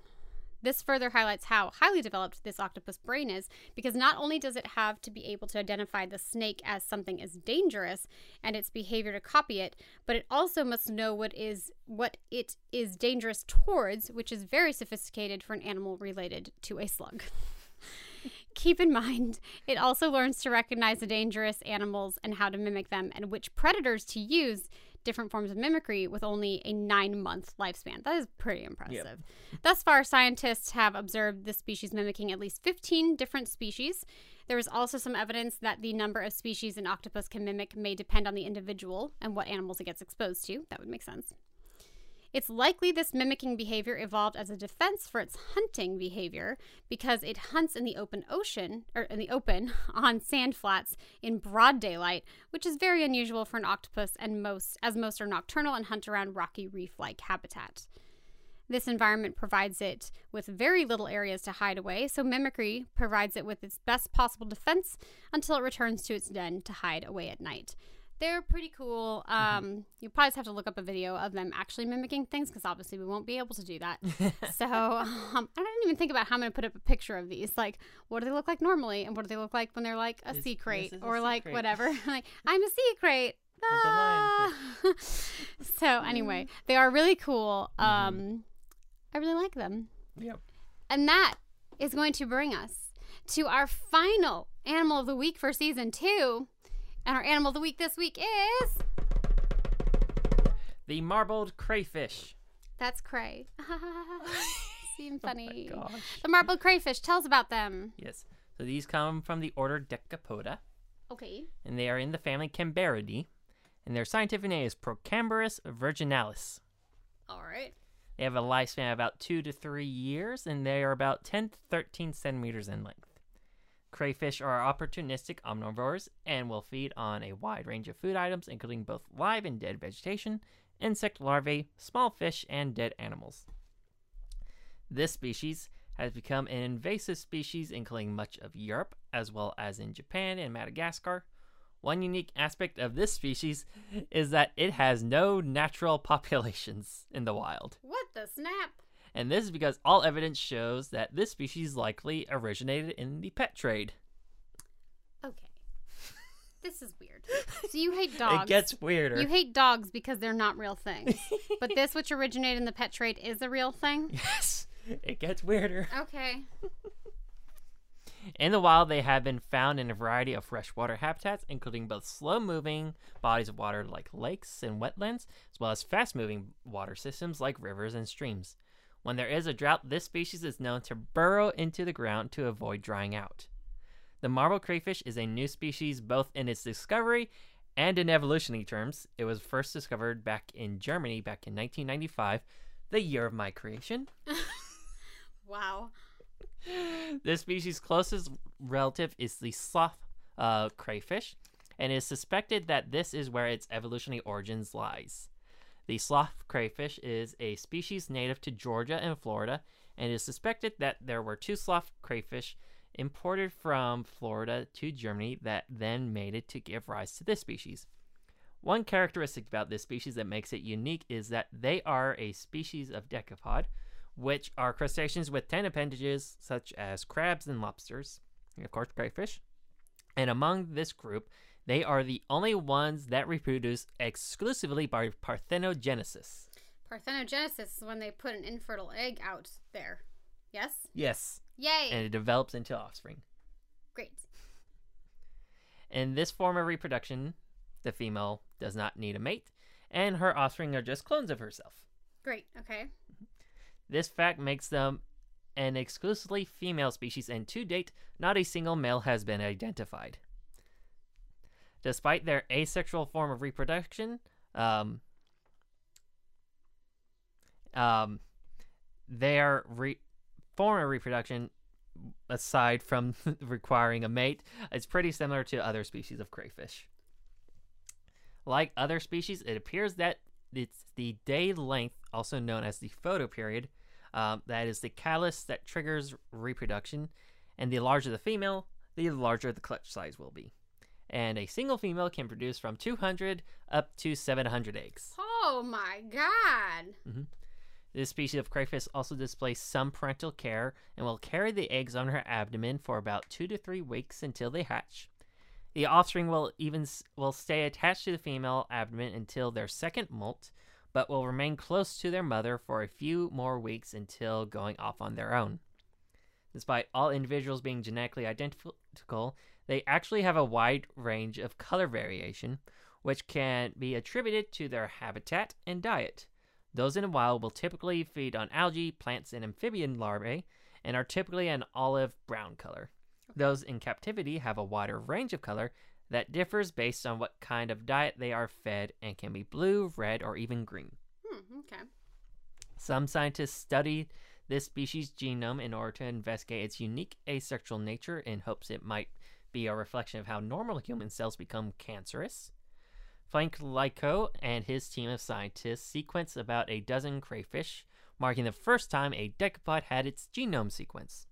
This further highlights how highly developed this octopus brain is because not only does it have to be able to identify the snake as something as dangerous and its behavior to copy it, but it also must know what is what it is dangerous towards, which is very sophisticated for an animal related to a slug. [LAUGHS] Keep in mind, it also learns to recognize the dangerous animals and how to mimic them and which predators to use different forms of mimicry with only a nine month lifespan. That is pretty impressive. Thus far, scientists have observed this species mimicking at least 15 different species. There is also some evidence that the number of species an octopus can mimic may depend on the individual and what animals it gets exposed to. That would make sense. It's likely this mimicking behavior evolved as a defense for its hunting behavior because it hunts in the open ocean or in the open [LAUGHS] on sand flats in broad daylight, which is very unusual for an octopus and most as most are nocturnal and hunt around rocky reef-like habitat. This environment provides it with very little areas to hide away, so mimicry provides it with its best possible defense until it returns to its den to hide away at night. They're pretty cool. Um, You probably just have to look up a video of them actually mimicking things because obviously we won't be able to do that. [LAUGHS] so um, I didn't even think about how I'm going to put up a picture of these. Like, what do they look like normally, and what do they look like when they're like a This- sea krait or like krait. whatever? [LAUGHS] [LAUGHS] like, I'm a sea krait. Like the lion Ah. so anyway, they are really cool. Mm-hmm. Um, I really like them. Yep. And that is going to bring us to our final animal of the week for season two. And our animal of the week this week is The marbled crayfish. that's Cray. [LAUGHS] Seem funny. [LAUGHS] Oh my gosh. the marbled crayfish. Tell us about them. Yes. So these come from the order Decapoda, Okay. and they are in the family Cambaridae, and their scientific name is Procambarus virginalis. All right. They have a lifespan of about two to three years, and they are about 10 to 13 centimeters in length. Crayfish are opportunistic omnivores and will feed on a wide range of food items, including both live and dead vegetation, insect larvae, small fish, and dead animals. This species has become an invasive species, including much of Europe, as well as in Japan and Madagascar. One unique aspect of this species is that it has no natural populations in the wild. What the snap? And this is because all evidence shows that this species likely originated in the pet trade. Okay. This is weird. So you hate [LAUGHS] dogs. It gets weirder. You hate dogs because they're not real things. but this, which originated in the pet trade, is a real thing? [LAUGHS] yes, it gets weirder. Okay. In the wild, they have been found in a variety of freshwater habitats, including both slow moving bodies of water like lakes and wetlands, as well as fast moving water systems like rivers and streams. When there is a drought, this species is known to burrow into the ground to avoid drying out. The marble crayfish is a new species both in its discovery and in evolutionary terms. It was first discovered back in Germany back in 1995, the year of my creation. [LAUGHS] Wow. This species' closest relative is the sloth uh, crayfish, and it is suspected that this is where its evolutionary origins lies. The sloth crayfish is a species native to Georgia and Florida, and it is suspected that there were two sloth crayfish imported from Florida to Germany that then mated to give rise to this species. One characteristic about this species that makes it unique is that they are a species of decapod, which are crustaceans with 10 appendages, such as crabs and lobsters, and of course, crayfish. And among this group, they are the only ones that reproduce exclusively by parthenogenesis. Parthenogenesis is when they put an infertile egg out there. Yes? Yes. Yay! And it develops into offspring. Great. In this form of reproduction, the female does not need a mate, and her offspring are just clones of herself. Great. Okay. This fact makes them an exclusively female species, and to date, not a single male has been identified. Despite their asexual form of reproduction, um, um, their re- form of reproduction, aside from [LAUGHS] requiring a mate, is pretty similar to other species of crayfish. Like other species, it appears that it's the day length, also known as the photoperiod, um, that is the catalyst that triggers reproduction. And the larger the female, the larger the clutch size will be. And a single female can produce from 200 up to 700 eggs. Oh my god. Mm-hmm. This species of crayfish also displays some parental care and will carry the eggs on her abdomen for about two to three weeks until they hatch. The offspring will even s- will stay attached to the female abdomen until their second molt, but will remain close to their mother for a few more weeks until going off on their own. Despite all individuals being genetically identical, they actually have a wide range of color variation, which can be attributed to their habitat and diet. Those in the wild will typically feed on algae, plants, and amphibian larvae, and are typically an olive brown color. Those in captivity have a wider range of color that differs based on what kind of diet they are fed and can be blue, red, or even green. Hmm, okay. Some scientists study this species' genome in order to investigate its unique asexual nature in hopes it might be a reflection of how normal human cells become cancerous. Frank Lyko and his team of scientists sequenced about a dozen crayfish, marking the first time a decapod had its genome sequenced.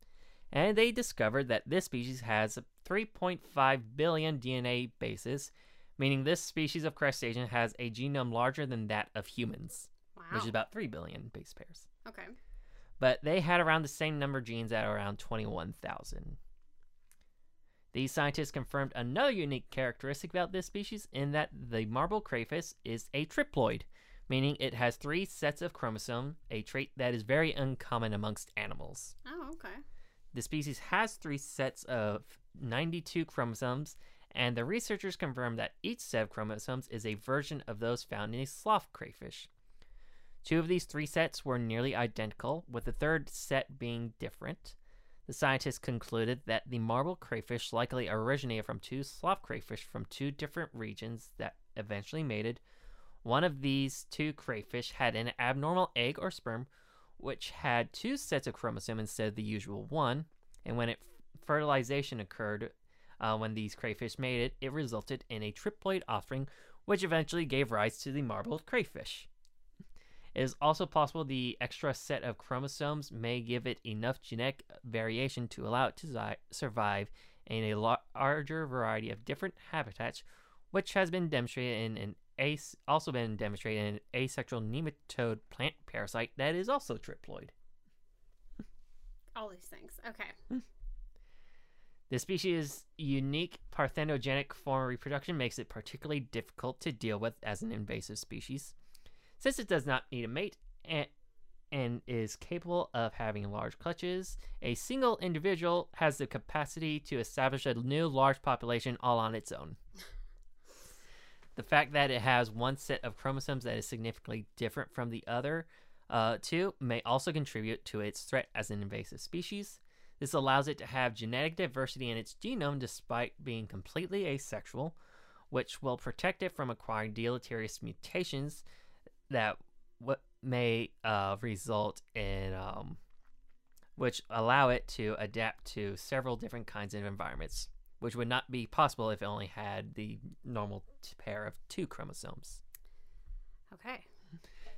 And they discovered that this species has 3.5 billion DNA bases, meaning this species of crustacean has a genome larger than that of humans, Wow. which is about 3 billion base pairs. okay. But they had around the same number of genes at around 21,000. These scientists confirmed another unique characteristic about this species in that the marble crayfish is a triploid, meaning it has three sets of chromosomes, a trait that is very uncommon amongst animals. Oh, okay. The species has three sets of 92 chromosomes, and the researchers confirmed that each set of chromosomes is a version of those found in a sloth crayfish. Two of these three sets were nearly identical, with the third set being different. The scientists concluded that the marble crayfish likely originated from two sloth crayfish from two different regions that eventually mated. One of these two crayfish had an abnormal egg or sperm, which had two sets of chromosomes instead of the usual one. And when it fertilization occurred, uh, when these crayfish mated, it resulted in a triploid offspring, which eventually gave rise to the marbled crayfish. It is also possible the extra set of chromosomes may give it enough genetic variation to allow it to survive in a larger variety of different habitats, which has been demonstrated in an also been demonstrated in an asexual nematode plant parasite that is also triploid. [LAUGHS] All these things. Okay. Hmm. The species' unique parthenogenic form of reproduction makes it particularly difficult to deal with as an invasive species. Since it does not need a mate and, and is capable of having large clutches, a single individual has the capacity to establish a new large population all on its own. the fact that it has one set of chromosomes that is significantly different from the other uh, two may also contribute to its threat as an invasive species. This allows it to have genetic diversity in its genome despite being completely asexual, which will protect it from acquiring deleterious mutations that what may uh, result in um, which allow it to adapt to several different kinds of environments, which would not be possible if it only had the normal t- pair of two chromosomes. Okay.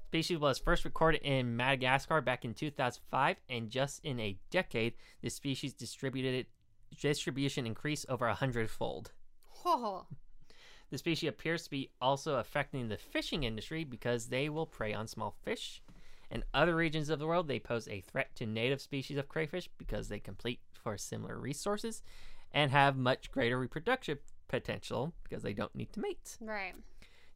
Species was first recorded in Madagascar back in 2005, and just in a decade, the species distributed distribution increased over a hundredfold. Oh. The species appears to be also affecting the fishing industry because they will prey on small fish. In other regions of the world, they pose a threat to native species of crayfish because they compete for similar resources and have much greater reproductive potential because they don't need to mate. Right.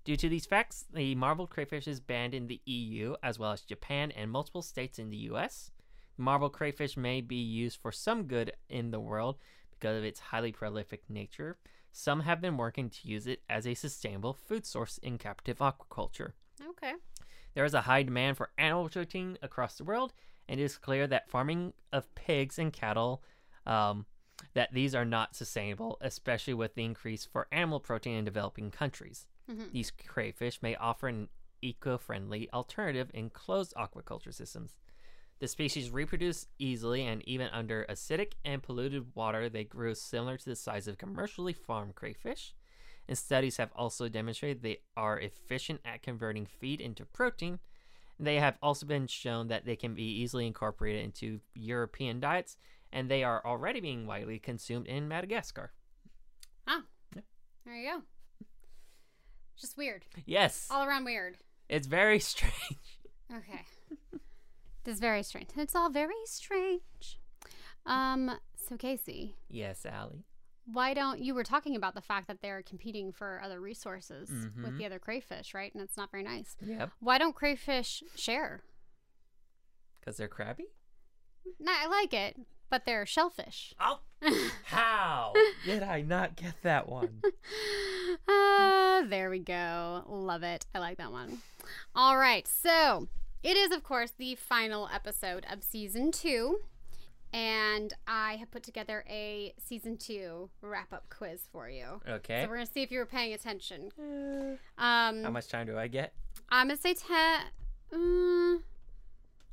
Due to these facts, the marbled crayfish is banned in the EU as well as Japan and multiple states in the US. Marbled crayfish may be used for some good in the world because of its highly prolific nature. Some have been working to use it as a sustainable food source in captive aquaculture. Okay. There is a high demand for animal protein across the world, and it is clear that farming of pigs and cattle um, that these are not sustainable, especially with the increase for animal protein in developing countries. Mhm. These crayfish may offer an eco-friendly alternative in closed aquaculture systems. The species reproduce easily, and even under acidic and polluted water, they grew similar to the size of commercially farmed crayfish. And studies have also demonstrated they are efficient at converting feed into protein. They have also been shown that they can be easily incorporated into European diets, and they are already being widely consumed in Madagascar. Ah, there you go. Just weird. Yes, All around weird. it's very [LAUGHS] strange. Okay. [LAUGHS] this is very strange. It's all very strange. Um, so Casey, Yes, Allie. why don't you were talking about the fact that they're competing for other resources with Mhm. the other crayfish, right? And it's not very nice. Yep, Why don't crayfish share? because they're crabby. No, I like it, but they're shellfish. Oh, [LAUGHS] how did I not get that one? Ah, [LAUGHS] there we go. Love it. I like that one. All right. So it is, of course, the final episode of season two. And I have put together a season two wrap up quiz for you. Okay. So we're going to see if you were paying attention. Uh, Um, how much time do I get? I'm going to say 10. Um,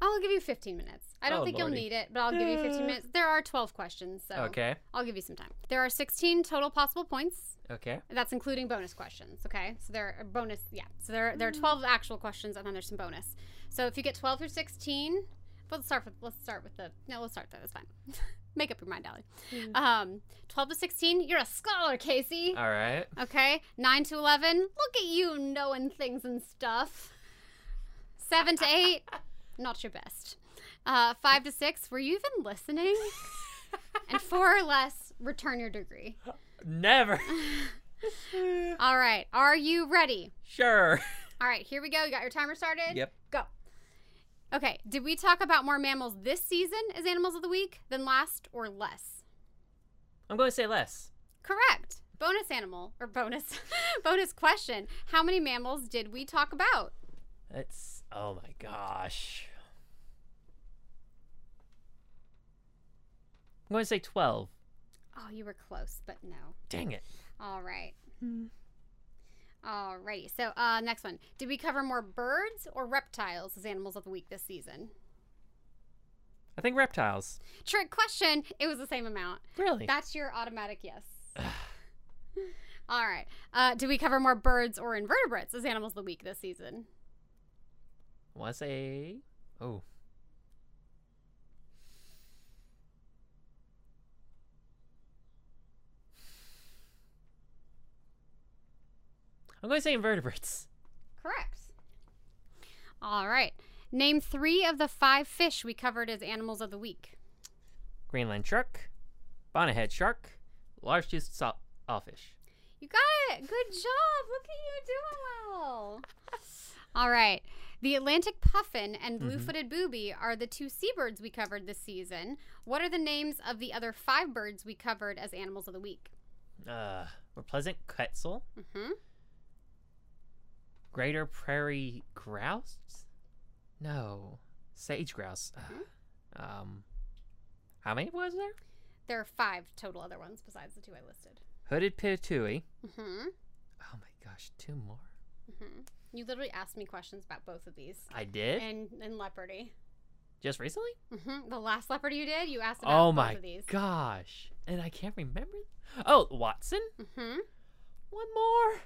I'll give you 15 minutes. I don't Oh, think lordy. you'll need it, but I'll give you 15 Uh. minutes. There are 12 questions, so Okay. I'll give you some time. There are 16 total possible points. Okay. That's including bonus questions. Okay, so there are bonus. Yeah, so there there are twelve actual questions, and then there's some bonus. So if you get twelve through sixteen, let's start with let's start with the no. Let's start there. That's fine. [LAUGHS] Make up your mind, Allie. Um, 12 to 16, you're a scholar, Casey. All right. Okay. 9 to 11, look at you knowing things and stuff. 7 to 8, [LAUGHS] not your best. Uh, 5 to 6, were you even listening? [LAUGHS] and 4 or less, return your degree. Never. All right. Are you ready? sure. All right, here we go. You got your timer started? Yep. Go. Okay, did we talk about more mammals this season as animals of the week than last or less? I'm going to say less. Correct. Bonus animal or bonus [LAUGHS] bonus question. How many mammals did we talk about? It's oh my gosh. I'm going to say 12. Oh, you were close, but no. Dang it. All right. Hmm. Alrighty. So, uh, next one. Did we cover more birds or reptiles as animals of the week this season? I think reptiles. Trick question. It was the same amount. Really? That's your automatic yes. [LAUGHS] All right. Uh, did we cover more birds or invertebrates as animals of the week this season? To say oh. I'm going to say invertebrates. Correct. All right. Name three of the five fish we covered as animals of the week. Greenland shark, bonnethead shark, large tooth salt owlfish. You got it. Good job. Look at you doing well. All right. The Atlantic puffin and blue footed booby are the two seabirds we covered this season. What are the names of the other five birds we covered as animals of the week? Uh, resplendent quetzal, hmm greater prairie grouse. No, sage grouse. Uh, um, how many was there? There are five total other ones besides the two I listed. Hooded pitohui. hmm Oh my gosh, two more. hmm You literally asked me questions about both of these. I did And, and Jeopardy. just recently. hmm The last leopard you did, you asked about Oh both my of these. Oh my gosh, and I can't remember. Oh, hoatzin. hmm One more.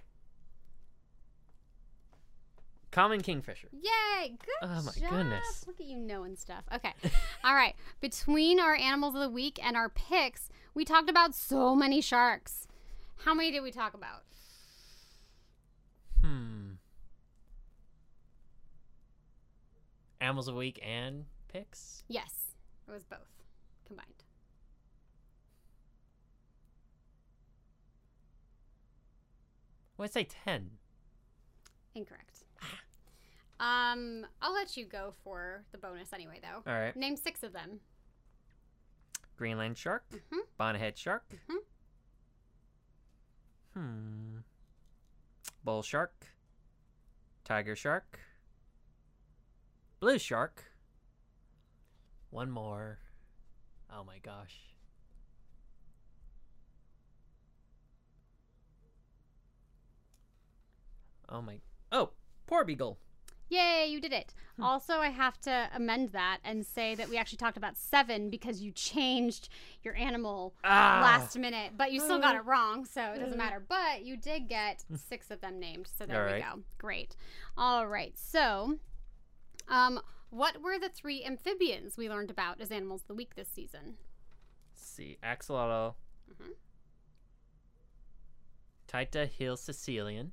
Common kingfisher. Yay! Good Oh my job. goodness. Look at you knowing stuff. Okay. [LAUGHS] All right. Between our animals of the week and our picks, we talked about so many sharks. How many did we talk about? Hmm. Animals of the week and picks. Yes, it was both combined. Well, I'd say ten. Incorrect. Um, I'll let you go for the bonus anyway, though. All right. Name six of them. Greenland shark. Mhm. Bonnethead shark. Mhm. Hmm. Bull shark. Tiger shark. Blue shark. One more. Oh my gosh. Oh my. Oh, porbeagle. Yay, you did it. Also, I have to amend that and say that we actually talked about seven because you changed your animal Ah. last minute, but you still got it wrong, so it doesn't matter. But you did get six of them named, so there All we right. go. Great. All right. So, um, what were the three amphibians we learned about as animals of the week this season? Let's see. Axolotl. Mhm. Taita Hill caecilian.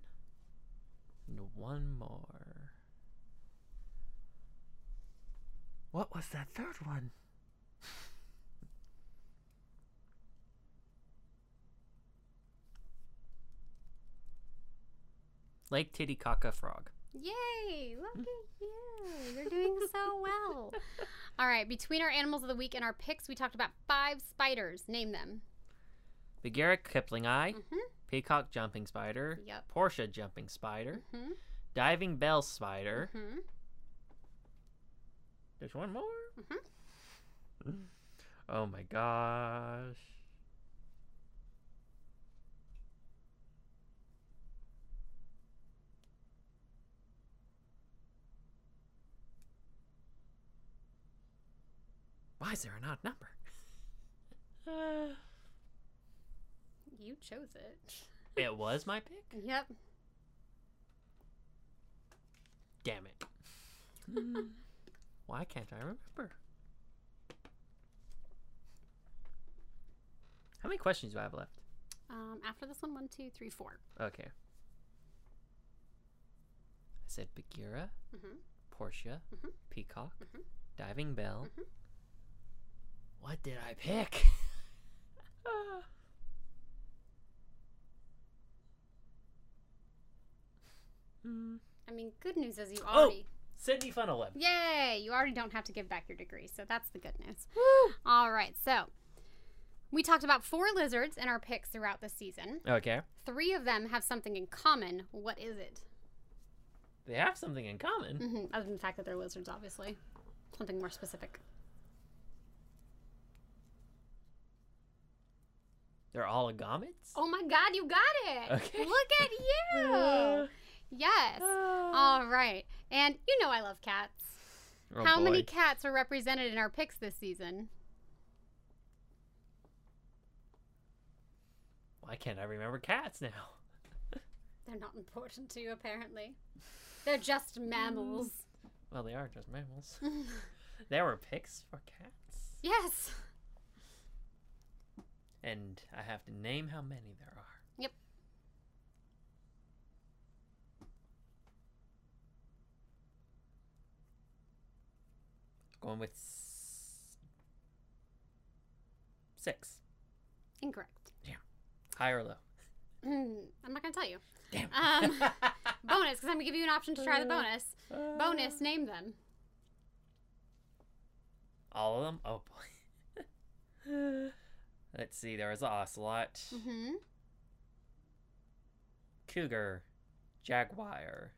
And one more. What was that third one? Lake Titicaca frog. Yay! Look at you. You're doing so well. [LAUGHS] All right. Between our animals of the week and our picks, we talked about five spiders. Name them. Bagheera kiplingi. Mhm. Peacock jumping spider. Yep. Portia jumping spider. Hmm. Diving bell spider. Hmm. There's one more. Mhm. Oh my gosh. Why is there an odd number? Uh, [SIGHS] You chose it. it was my pick? Yep. Damn it. [LAUGHS] Why can't I remember? How many questions do I have left? Um, after this one, one, two, three, four. Okay. I said Bagheera, Mm-hmm. Portia, Mhm. Peacock, Mhm. Diving Bell. Mhm. What did I pick? [LAUGHS] Hmm. I mean, good news is you Oh! Already. Sydney Funnel Web. Yay! You already don't have to give back your degree, so that's the good news. All right, so we talked about four lizards in our picks throughout the season. Okay. Three of them have something in common. What is it? They have something in common. hmm Other than the fact that they're lizards, obviously. Something more specific. They're all agamids? Oh my god, you got it! Okay. Look at [LAUGHS] you! Yes. Ah. All right. And you know I love cats. Oh, How many cats are represented in our picks this season? Why can't I remember cats now? [LAUGHS] They're not important to you, apparently. They're just mm. mammals. Well, they are just mammals. [LAUGHS] there were picks for cats. yes. And I have to name how many there are. Going with s- six. Incorrect. Yeah. High or low? Mm, I'm not going to tell you. Damn. Um, [LAUGHS] bonus, because I'm going to give you an option to try the bonus. Bonus, name them. All of them? Oh boy. [LAUGHS] Let's see. There was ocelot, Mm-hmm. cougar, jaguar.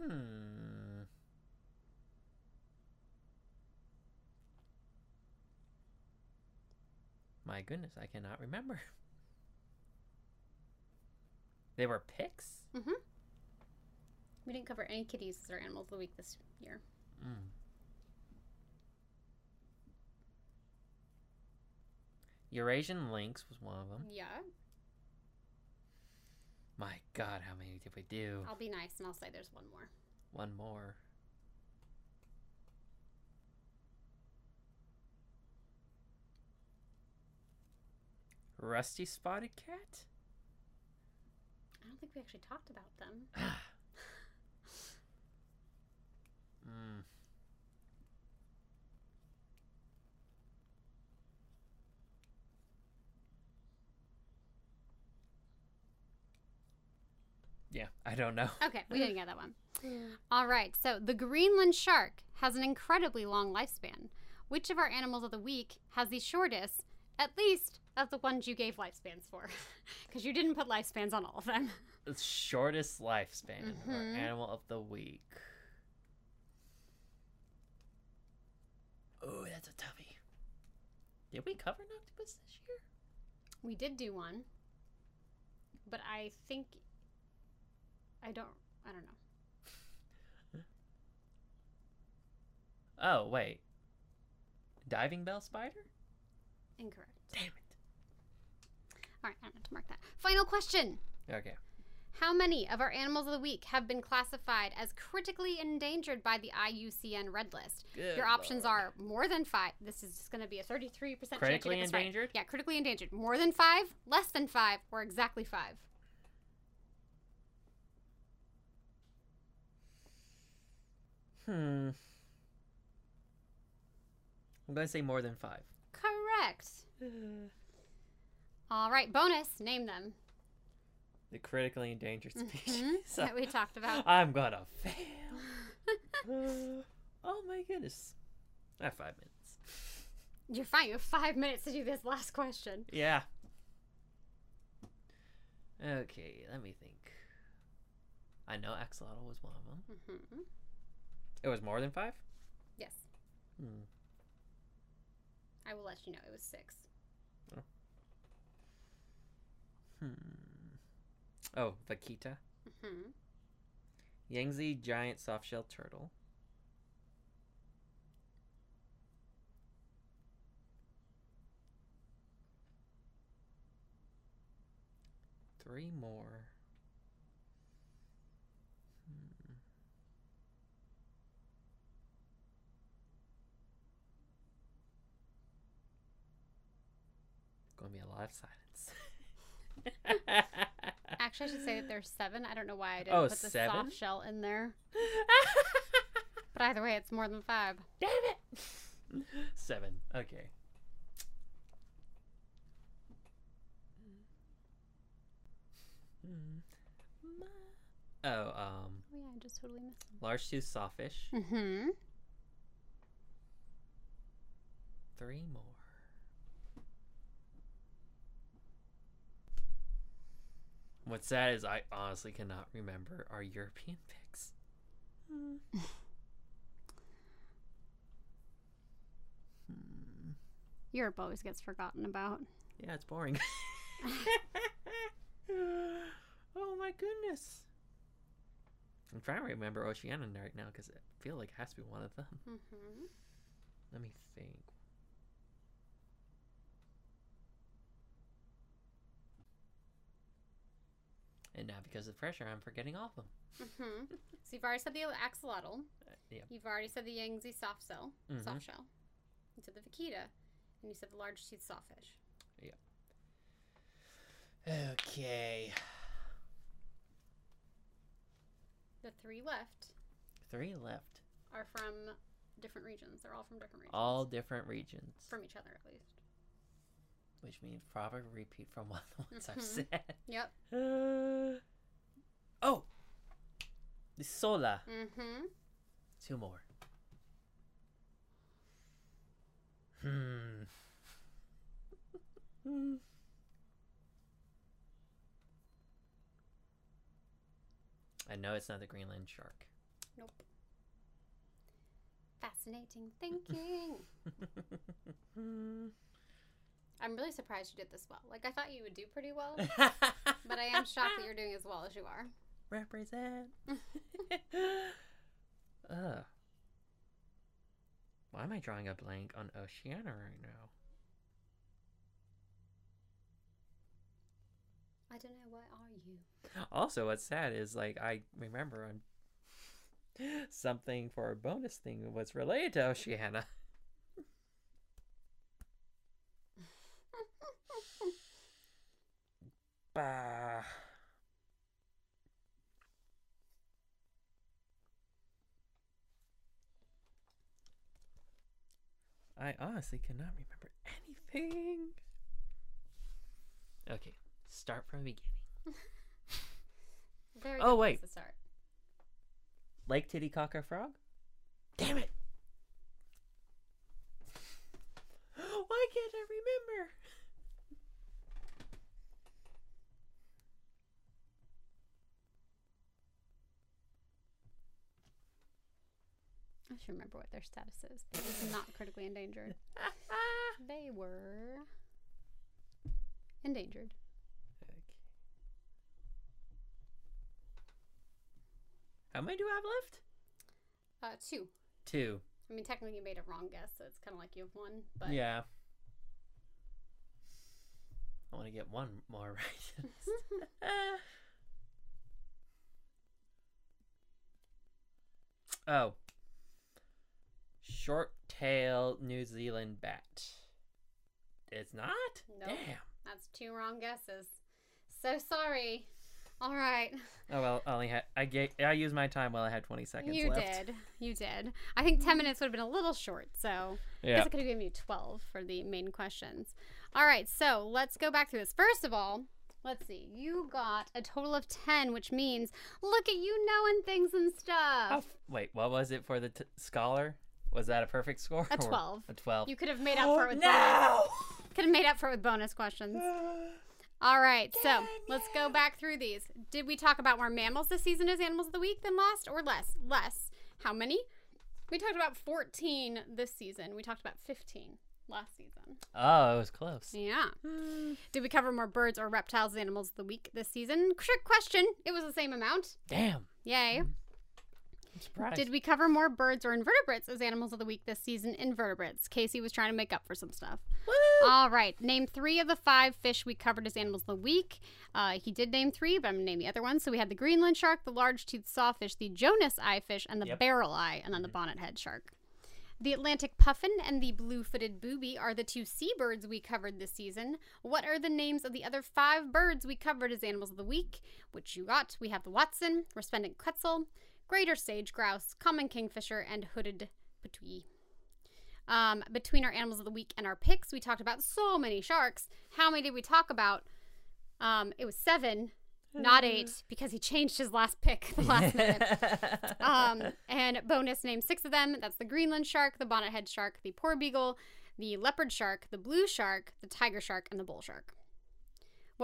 Hmm. My goodness, I cannot remember. [LAUGHS] They were picks? We didn't cover any kitties as our animals of the week this year. Mm. Eurasian lynx was one of them. Yeah. My God, how many did we do? I'll be nice and I'll say there's one more. One more. Rusty spotted cat? I don't think we actually talked about them. [LAUGHS] mm. Yeah, I don't know. Okay, we didn't get that one. All right, so the Greenland shark has an incredibly long lifespan. Which of our animals of the week has the shortest, at least, of the ones you gave lifespans for? [LAUGHS] Because you didn't put lifespans on all of them. The shortest lifespan of our Mhm. animal of the week. Oh, that's a toughie. Did we cover an octopus this year? We did do one, but I think I don't. I don't know. Oh, wait. Diving bell spider? Incorrect. Damn it. All right, I don't have to mark that. Final question. Okay. How many of our animals of the week have been classified as critically endangered by the IUCN Red List? Good Your options lord. are more than five. This is going to be a 33% chance you Critically get this right. endangered? Yeah, critically endangered. More than five, less than five, or exactly five. Hmm. I'm going to say more than five. Correct. [SIGHS] All right, bonus. Name them. The critically endangered species. [LAUGHS] Mhm, that we talked about. [LAUGHS] I'm gonna fail. Uh, [LAUGHS] [SIGHS] oh my goodness. I have five minutes. You're fine. You have five minutes to do this last question. Yeah. Okay, let me think. I know axolotl was one of them. hmm It was more than five? Yes, Hmm. I will let you know. It was six. Hmm. Oh, vaquita. hmm Yangtze giant softshell turtle. Three more. Going to be a lot of silence. [LAUGHS] Actually, I should say that there's seven. I don't know why I didn't Oh, put the seven? soft shell in there. [LAUGHS] But either way, it's more than five. Damn it! Seven. Okay. Oh, um, Oh yeah, I just totally missed large tooth sawfish. Mm-hmm. Three more. What's sad is I honestly cannot remember our European picks. Hmm. Europe always gets forgotten about. Yeah, it's boring. [LAUGHS] [LAUGHS] oh my goodness. I'm trying to remember Oceania right now because I feel like it has to be one of them. Mm-hmm. Let me think. And now, because of pressure, I'm forgetting all of them. Mm-hmm. So you've already said the axolotl. Uh, yep. You've already said the Yangtze soft shell. Mhm. Soft shell. You said the vaquita, and you said the large tooth sawfish. Yeah. Okay. The three left Three left. are from different regions. They're all from different regions. All different regions. from each other, at least. Which means probably repeat from [LAUGHS] one of the ones I've Mhm. said. Yep. Uh, [GASPS] oh! The Saola. Mm-hmm. Two more. Hmm. Hmm. [LAUGHS] I know it's not the Greenland shark. Nope. Fascinating thinking. [LAUGHS] I'm really surprised you did this well. Like I thought you would do pretty well, [LAUGHS] but I am shocked that you're doing as well as you are. Represent. [LAUGHS] [LAUGHS] Ugh. Why am I drawing a blank on Oceania right now? I don't know. What are you? Also, what's sad is like I remember on something for a bonus thing was related to Oceania. Bah. I honestly cannot remember anything. Okay, start from the beginning. [LAUGHS] Very Oh, good place wait. To start. Lake Titicaca Frog? Damn it! [GASPS] Why can't I remember? I should remember what their status is. It is [LAUGHS] not critically endangered. [LAUGHS] They were endangered. Okay. How many do I have left? Uh, two. Two. I mean, technically, you made a wrong guess, so it's kind of like you have one. But Yeah. I want to get one more [LAUGHS] right. oh. Short tail New Zealand bat. It's not? Nope. Damn. that's two wrong guesses. So sorry. All right. Oh well, I only had I get I used my time while I had twenty seconds you left. did. You did. I think 10 minutes would have been a little short, so I Yeah. guess I could have given you 12 for the main questions. All right, so let's go back through this. First of all, let's see. You got a total of 10, which means look at you knowing things and stuff. f- wait, what was it for the t- scholar? Was that a perfect score? A or- 12. A twelve. You could have made up oh, for it with bonus. no! Could have made up for it with bonus questions. [SIGHS] All right, so let's go back through these. Did we talk about more mammals this season as animals of the week than last, or less? Less. How many? We talked about 14 this season. We talked about 15 last season. Oh, it was close. Yeah. Hmm. Did we cover more birds or reptiles as animals of the week this season? Trick question. It was the same amount. Damn. Yay. I'm surprised. Did we cover more birds or invertebrates as animals of the week this season? Invertebrates. Casey was trying to make up for some stuff. Woo! All right. Name three of the five fish we covered as animals of the week. Uh, he did name three, but I'm going to name the other ones. So we had the Greenland shark, the large toothed sawfish, the Jonas eye fish, and the Yep. barrel eye, and then the bonnet head shark. The Atlantic puffin and the blue footed booby are the two seabirds we covered this season. What are the names of the other five birds we covered as animals of the week? Which you got? We have the hoatzin, resplendent quetzal, greater sage grouse, common kingfisher, and hooded pitohui. Um, between our animals of the week and our picks, we talked about so many sharks. How many did we talk about? Um, it was seven, not eight, because he changed his last pick [LAUGHS] the last minute. [LAUGHS] Um, and bonus name six of them. That's the Greenland shark, the bonnethead shark, the porbeagle, the leopard shark, the blue shark, the tiger shark, and the bull shark.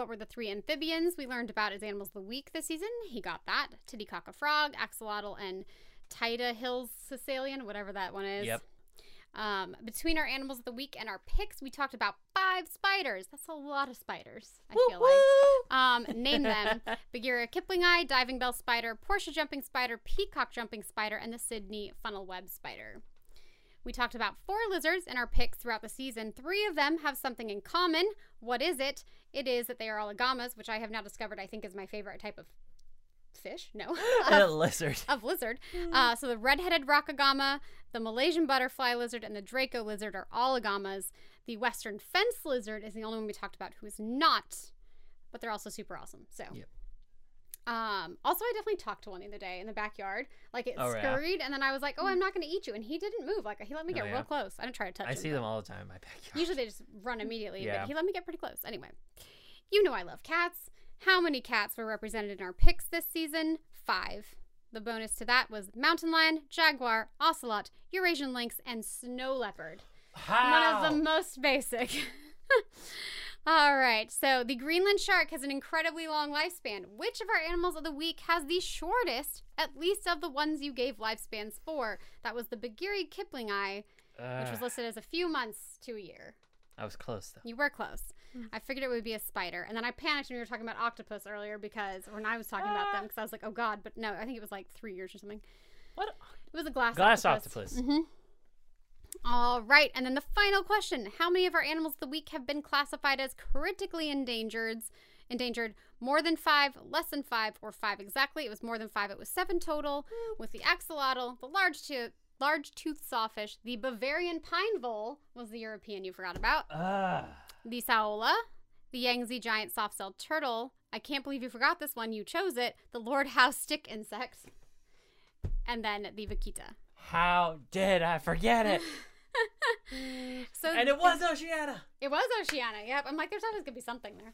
What were the three amphibians we learned about as animals of the week this season? He got that. Titicaca frog, axolotl, and Taita Hills caecilian, whatever that one is. Yep. Um, between our animals of the week and our picks, we talked about five spiders. That's a lot of spiders, I feel like. Um, name them [LAUGHS] Bagheera Kiplingi, diving bell spider, Portia jumping spider, peacock jumping spider, and the Sydney funnel web spider. We talked about four lizards in our picks throughout the season. Three of them have something in common. What is it? It is that they are all agamas, which I have now discovered I think is my favorite type of fish. No. [LAUGHS] [LAUGHS] a lizard. of lizard. Uh, so the red-headed rock agama, the Malaysian butterfly lizard, and the Draco lizard are all agamas. The western fence lizard is the only one we talked about who is not, but they're also super awesome. So. Yep. Um, also, I definitely talked to one the other day in the backyard. Like it Oh, yeah? scurried, and then I was like, "Oh, I'm not going to eat you," and he didn't move. Like he let me Oh, get yeah? real close. I didn't try to touch I him. see them all the time in my backyard. Usually they just run immediately, Yeah. but he let me get pretty close. Anyway, you know I love cats. How many cats were represented in our picks this season? Five. The bonus to that was mountain lion, jaguar, ocelot, Eurasian lynx, and snow leopard. How? One of the most basic. [LAUGHS] All right, so the Greenland shark has an incredibly long lifespan. Which of our animals of the week has the shortest, at least of the ones you gave lifespans for? That was the Bagheera Kiplingi, which was listed as a few months to a year. I was close though. You were close. I figured it would be a spider, and then I panicked when we were talking about octopus earlier because when I was talking about them, because I was like, "Oh God!" But no, I think it was like three years or something. What? It was a glass Glass octopus. octopus. hmm All right, and then the final question: How many of our animals of the week have been classified as critically endangered? Endangered more than five, less than five, or five exactly? It was more than five. It was seven total, with the axolotl, the large tooth, large toothed sawfish, the Bavarian pine vole was the European you forgot about Ah. the Saola, the Yangtze giant soft-shelled turtle. I can't believe you forgot this one. You chose it. The Lord Howe stick insect. And then the Vaquita. How did I forget it? [LAUGHS] So and it was Oceana. it was Oceania. Yep. I'm like, there's always gonna be something there.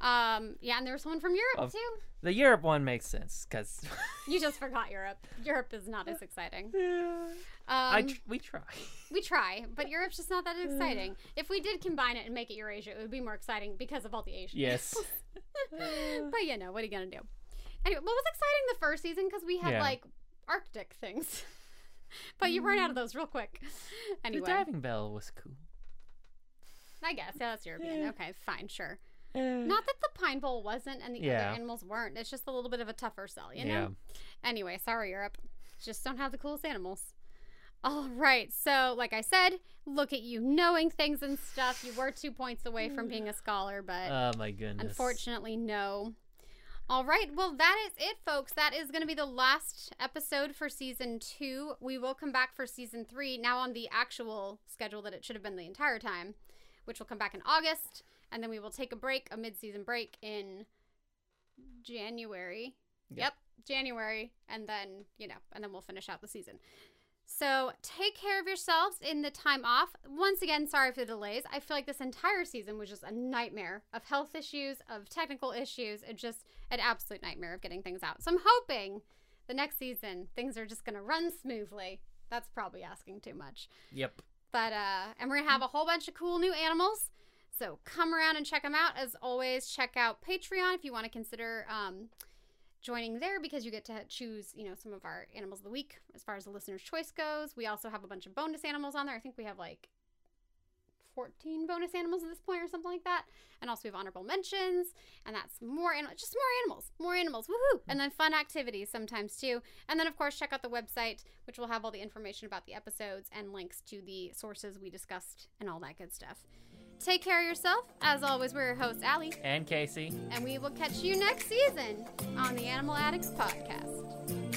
Um, yeah, and there was one from Europe too. The Europe one makes sense because You [LAUGHS] just forgot Europe. Europe is not as exciting. I Um, tr- we try. [LAUGHS] we try, but Europe's just not that exciting. If we did combine it and make it Eurasia, it would be more exciting because of all the Asians. Yes. but you know, what are you gonna do? Anyway, what was exciting the first season because we had Yeah. like Arctic things, [LAUGHS] but you ran out of those real quick. [LAUGHS] Anyway, The diving bell was cool. I guess yeah, that's European. Yeah. Okay, fine, sure. Eh. Not that the pine vole wasn't and the Yeah. other animals weren't. It's just a little bit of a tougher sell, you know. Yeah. Anyway, sorry Europe, just don't have the coolest animals. All right, so like I said, look at you knowing things and stuff. You were two points away from being a [SIGHS] scholar, but Oh my goodness. Unfortunately, no. All right, well, that is it, folks. That is going to be the last episode for season two. We will come back for season three now on the actual schedule that it should have been the entire time, which will come back in August. And then we will take a break, a mid season break in January. Yep. Yep, January. And then, you know, and then we'll finish out the season. So take care of yourselves in the time off. Once again, sorry for the delays. I feel like this entire season was just a nightmare of health issues, of technical issues, and just an absolute nightmare of getting things out. So I'm hoping the next season things are just gonna run smoothly. That's probably asking too much. Yep. But uh and we're gonna have a whole bunch of cool new animals. So come around and check them out. As always, check out Patreon if you want to consider um joining there because you get to choose, you know, some of our animals of the week as far as the listener's choice goes. We also have a bunch of bonus animals on there. I think we have like 14 bonus animals at this point or something like that. And also we have honorable mentions and that's more animals, just more animals, more animals. Woohoo! Mm. And then fun activities sometimes too. And then of course check out the website which will have all the information about the episodes and links to the sources we discussed and all that good stuff. Take care of yourself. As always, we're your hosts, Allie, And Casey. and we will catch you next season on the Animal Addicts Podcast.